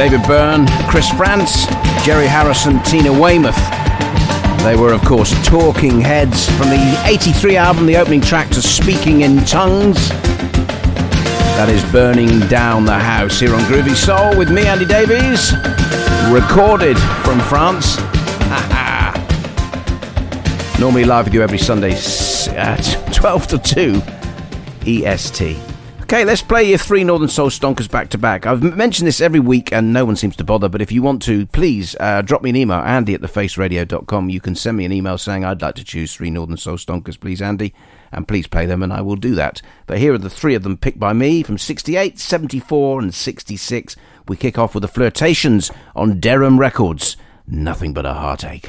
David Byrne, Chris Frantz, Jerry Harrison, Tina Weymouth. They were, of course, Talking Heads from the 83 album, the opening track to Speaking in Tongues. That is Burning Down the House here on Groovy Soul with me, Andy Davies. Recorded from France. Normally live with you every Sunday at 12 to 2 EST. Okay, let's play your three Northern Soul Stonkers back to back. I've mentioned this every week and no one seems to bother, but if you want to, please uh, drop me an email, andy at thefaceradio.com. You can send me an email saying I'd like to choose three Northern Soul Stonkers, please, Andy, and please play them, and I will do that. But here are the three of them picked by me from 68, 74, and 66. We kick off with the Flirtations on Deram Records. Nothing but a heartache.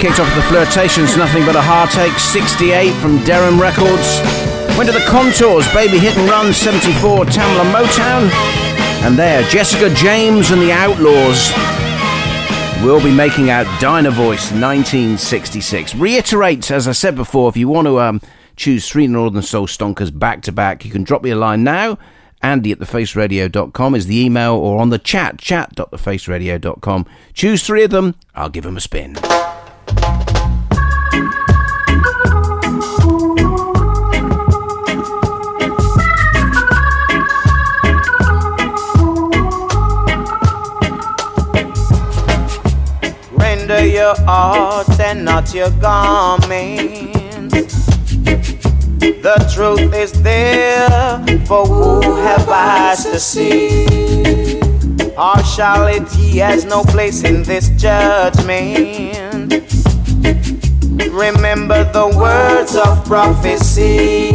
Kicked off with the Flirtations, Nothing But a Heartache, 68 from Deram Records. Went to the Contours, Baby Hit and Run, 74, Tamla Motown. And there, Jessica James and the Outlaws We'll be making out Dynovoice, 1966. Reiterate, as I said before, if you want to um, choose three Northern Soul Stonkers back to back, you can drop me a line now. Andy at thefaceradio.com is the email or on the chat, chat.thefaceradio.com. Choose three of them, I'll give them a spin. Render your art and not your garments. The truth is there for who have eyes to see. Partiality has no place in this judgment. Remember the words of prophecy.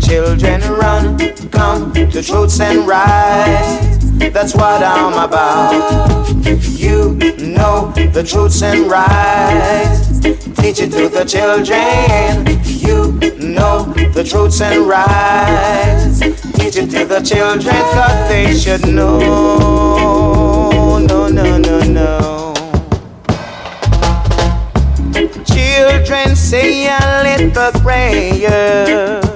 Children run, come to truths and rights. That's what I'm about. You know the truths and rights. Teach it to the children. You know the truths and rights. Teach it to the children, cause they should know. No, no, no, no. Children say a little prayer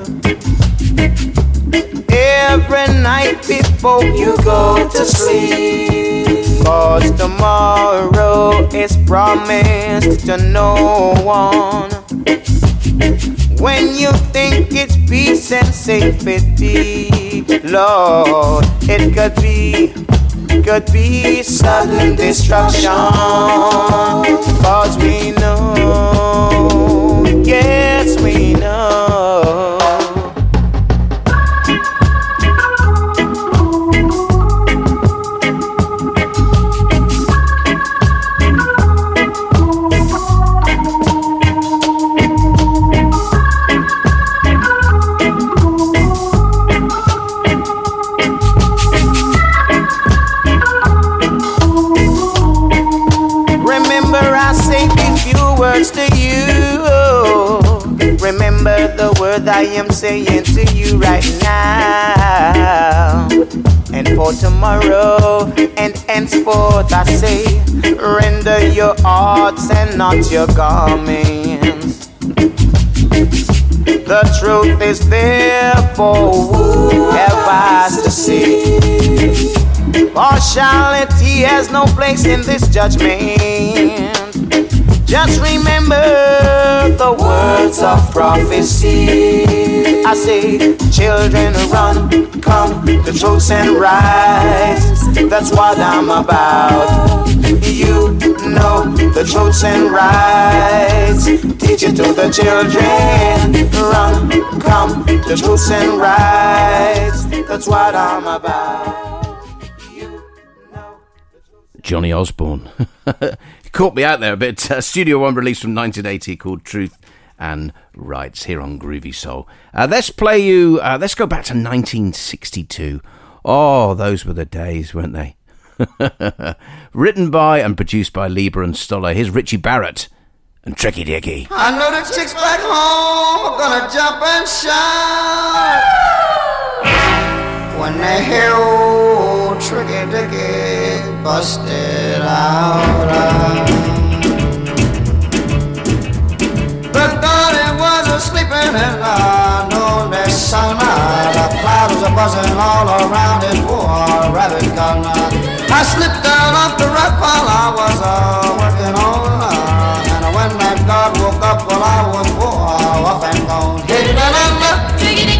tonight before you go to sleep. Cause tomorrow is promised to no one. When you think it's peace and safety, Lord, it could be, could be sudden destruction. Cause we know, yes, we know. I am saying to you right now. And for tomorrow and henceforth, I say, render your hearts and not your garments. The truth is there for whoever to see. Partiality has no place in this judgment. Just remember the words of prophecy. I say, children, run, come, the truth and rise. That's what I'm about. You know the truth and rise. Teach it to the children. Run, come, the truth and rise. That's what I'm about. Johnny Osbourne. Caught me out there a bit. Uh, Studio One release from 1980 called Truth and Rights here on Groovy Soul. Uh, let's play you, uh, let's go back to 1962. Oh, those were the days, weren't they? Written by and produced by Leiber and Stoller. Here's Richie Barrett and Tricky Dicky. I know the chicks back home are gonna jump and shout when they hear old Tricky Dicky busted out. The daddy was a sleeping and I know they sun The clouds are buzzing all around his war rabbit gun. I slipped down off the rock while I was uh, working on uh, And when that God woke up while I was war off and gone Hey, na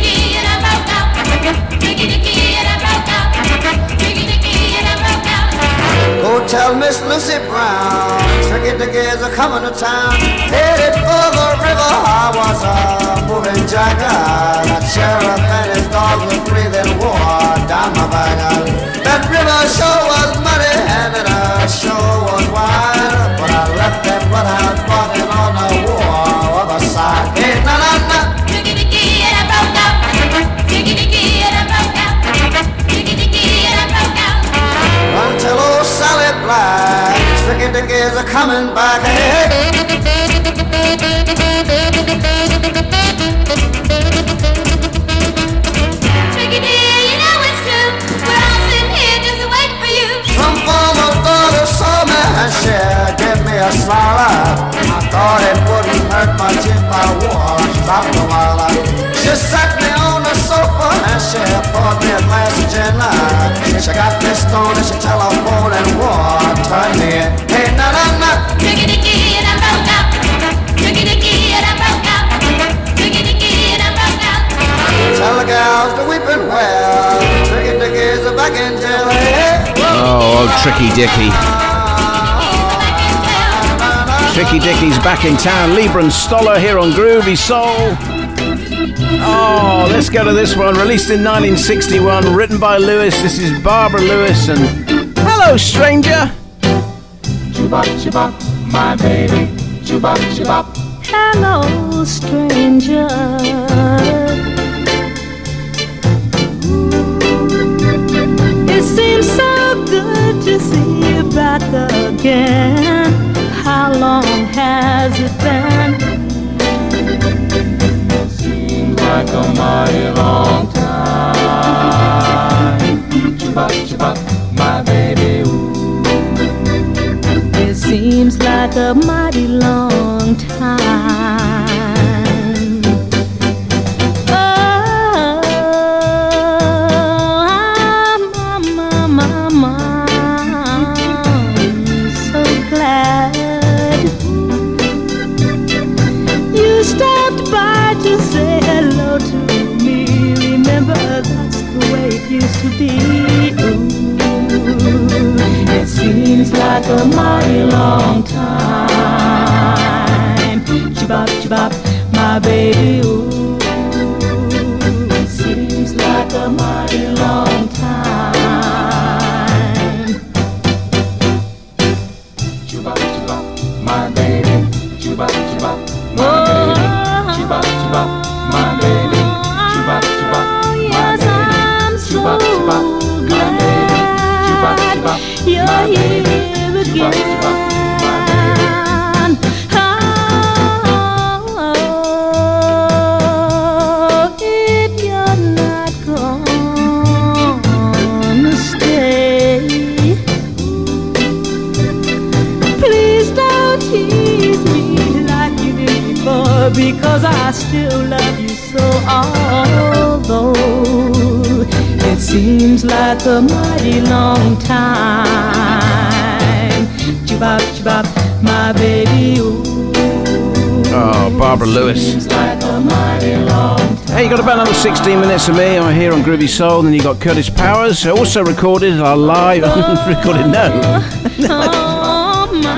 Go tell Miss Lucy Brown Tricky Dickies are coming to town. Headed for the river I was a moving jacket That sheriff and his dogs were breathing war down my back That river sure was muddy and it uh, sure was wide But I left that bloodhound barking coming back. Tricky dear, you know it's true. We're all sitting here just for you. Some former daughter saw me and gave me a smile. I thought it wouldn't hurt much if I wore a stop a while. She sat me on the sofa and she poured me a glass of gin. She got me stoned and she telephoned and war turned me in. Hey, na na na. Tricky Dicky and I broke out. Tricky Dicky and I broke out. Tricky Dicky and I broke out. Tell the gals to weeping well. Tricky Dickies back in jail. Oh, oh, Tricky Dicky. Tricky Dicky's back in town. Leiber and Stoller here on Groovy Soul. Oh, let's go to this one. Released in 1961, written by Lewis. This is Barbara Lewis and Hello, Stranger. Chubop, chubop, my baby. Chubop, chubop. Hello, stranger. It seems so good to see you back again. How long has it been? A mighty long time. Chubop, chubop, my baby. Ooh. It seems like a mighty long time. Seems like a mighty long time. Chibop, chibop, my baby, ooh. Seems like a mighty long time, my baby. Ooh. Oh, Barbara Lewis. Like a mighty long Hey, you got about another 16 minutes of me. I'm here on Groovy Soul. And then you got Curtis Powers, also recorded our live. recorded, no.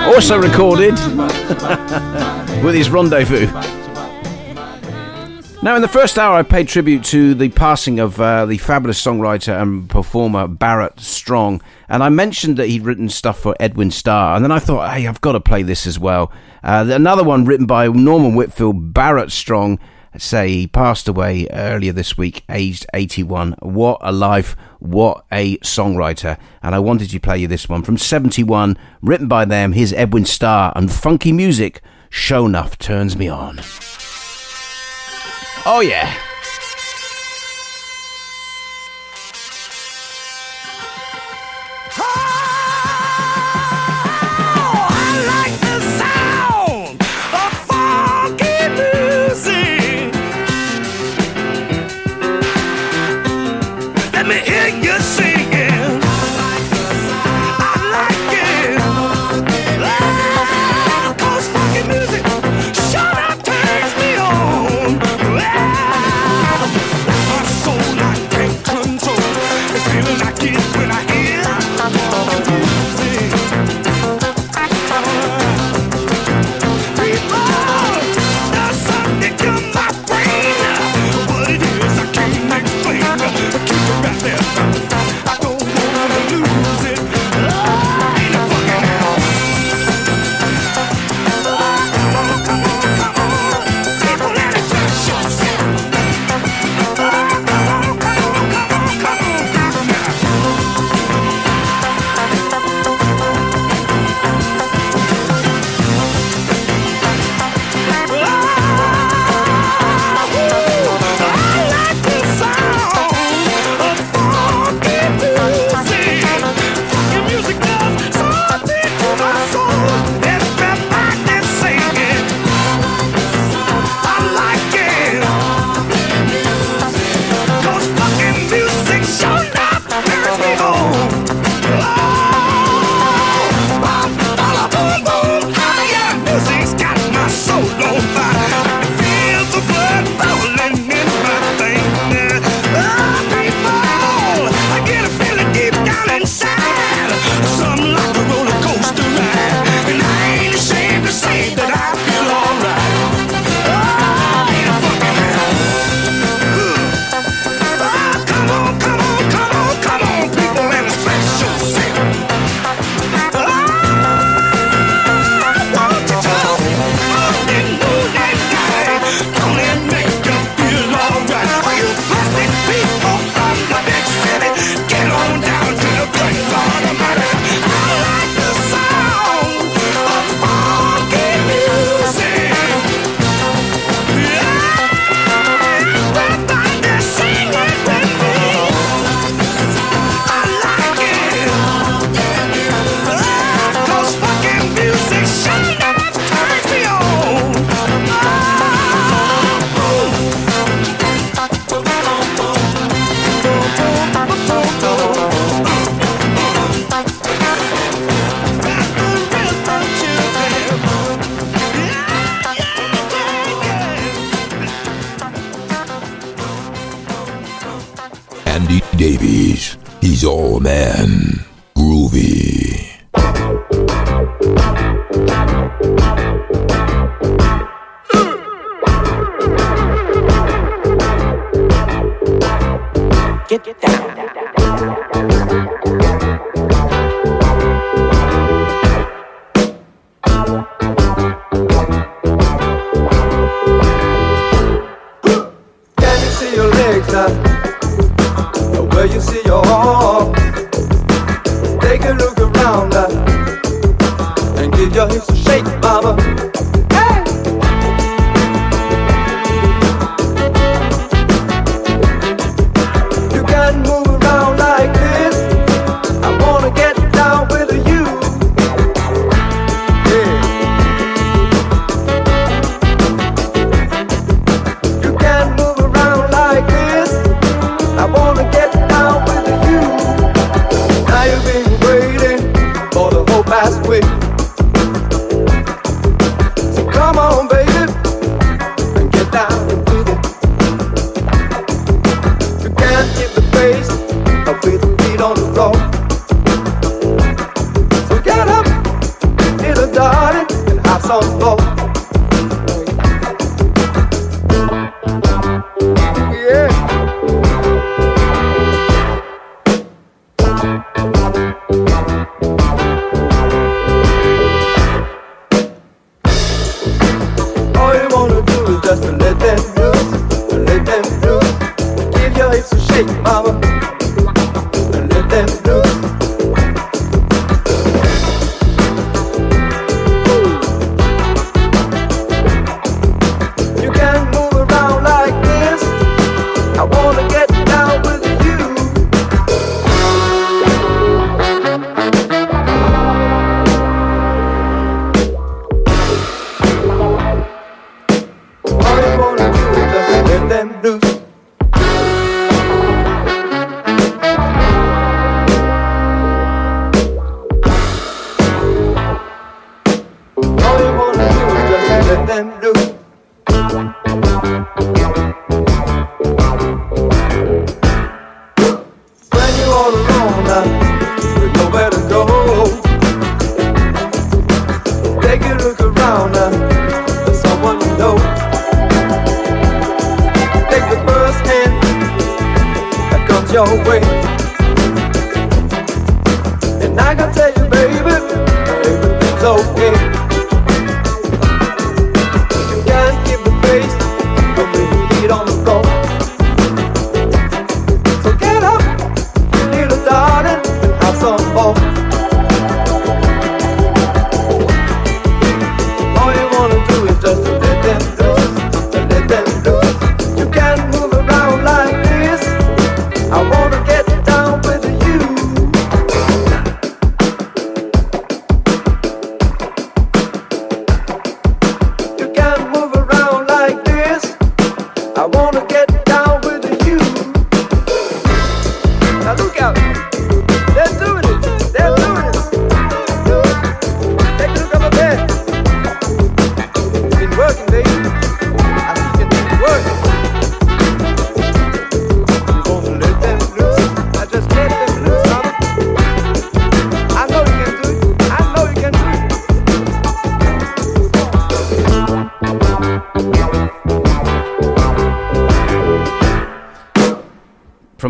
also recorded with his rendezvous. Now, in the first hour, I paid tribute to the passing of uh, the fabulous songwriter and performer Barrett Strong, and I mentioned that he'd written stuff for Edwin Starr, and then I thought, hey, I've got to play this as well. Uh, another one written by Norman Whitfield, Barrett Strong, say he passed away earlier this week, aged 81. What a life, what a songwriter. And I wanted to play you this one from 71, written by them, his Edwin Starr, and funky music, Sho Nuff Turns Me On. Oh, yeah.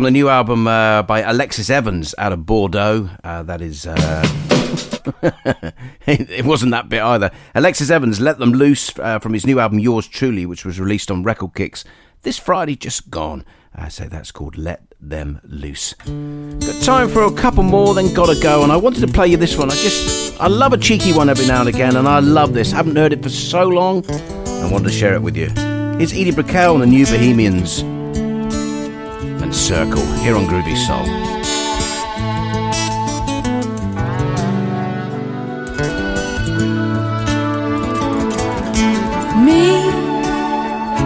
the new album uh, by Alexis Evans out of Bordeaux. Uh, that is. Uh, it wasn't that bit either. Alexis Evans let them loose uh, from his new album Yours Truly, which was released on Record Kicks this Friday, just gone. Uh, I say that's called Let Them Loose. Got time for a couple more, then gotta go. And I wanted to play you this one. I just, I love a cheeky one every now and again, and I love this. Haven't heard it for so long, I wanted to share it with you. Here's Edie Brickell and the New Bohemians. Circle here on Groovy Soul. Me,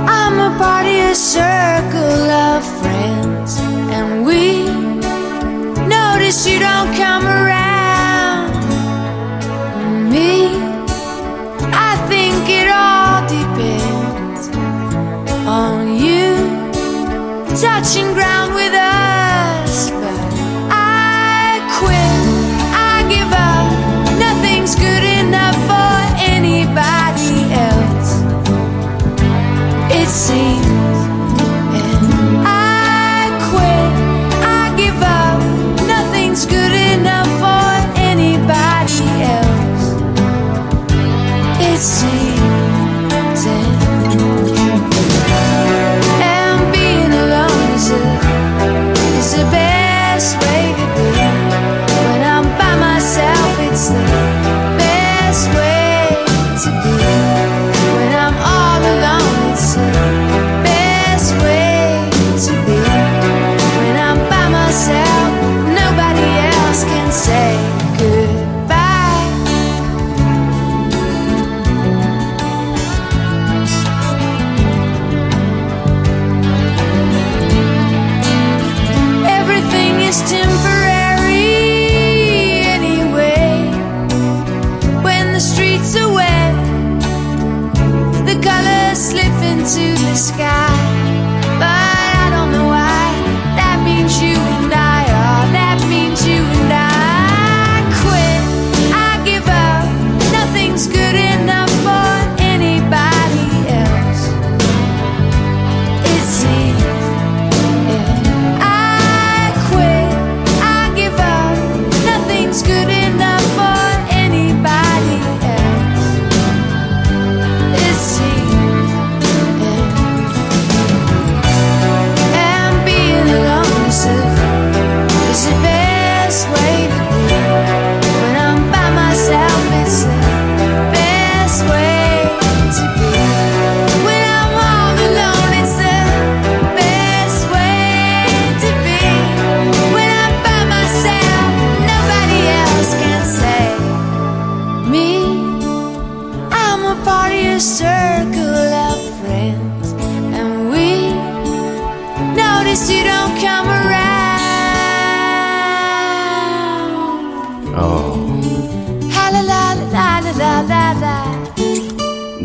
I'm a body of service.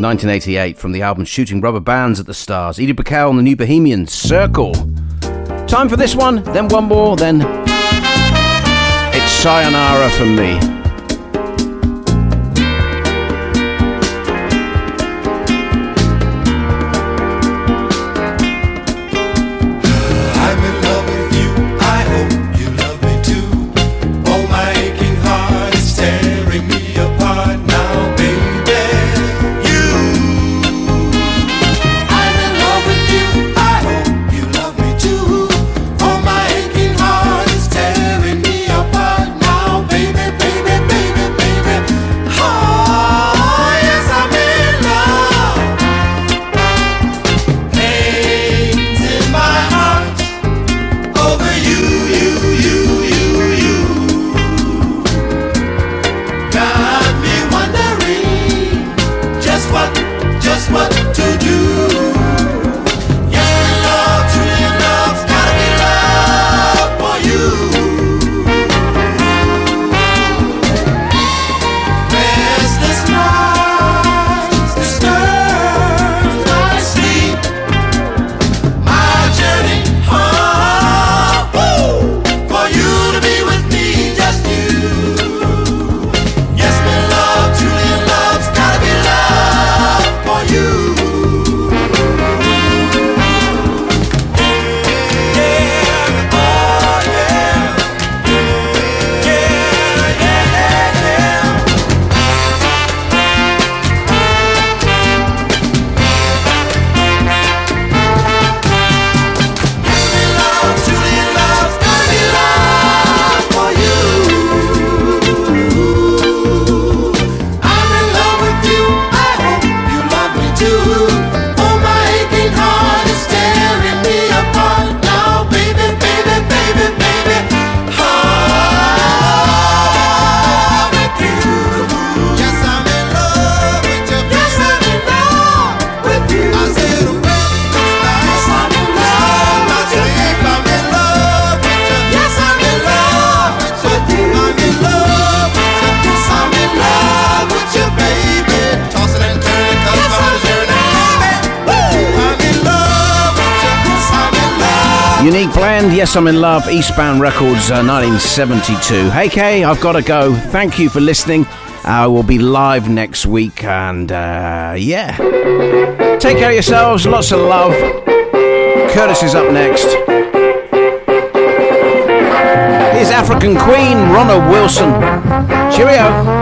1988 from the album Shooting Rubber Bands at the Stars. Edie Brickell on the New Bohemian Circle. Time for this one, then one more, then it's Sayonara from me. Yes, I'm in love. Eastbound Records, uh, 1972. Hey, Kay, I've got to go. Thank you for listening. Uh, we'll be live next week, and uh, yeah, take care of yourselves. Lots of love. Curtis is up next. Here's African Queen Ronna Wilson. Cheerio.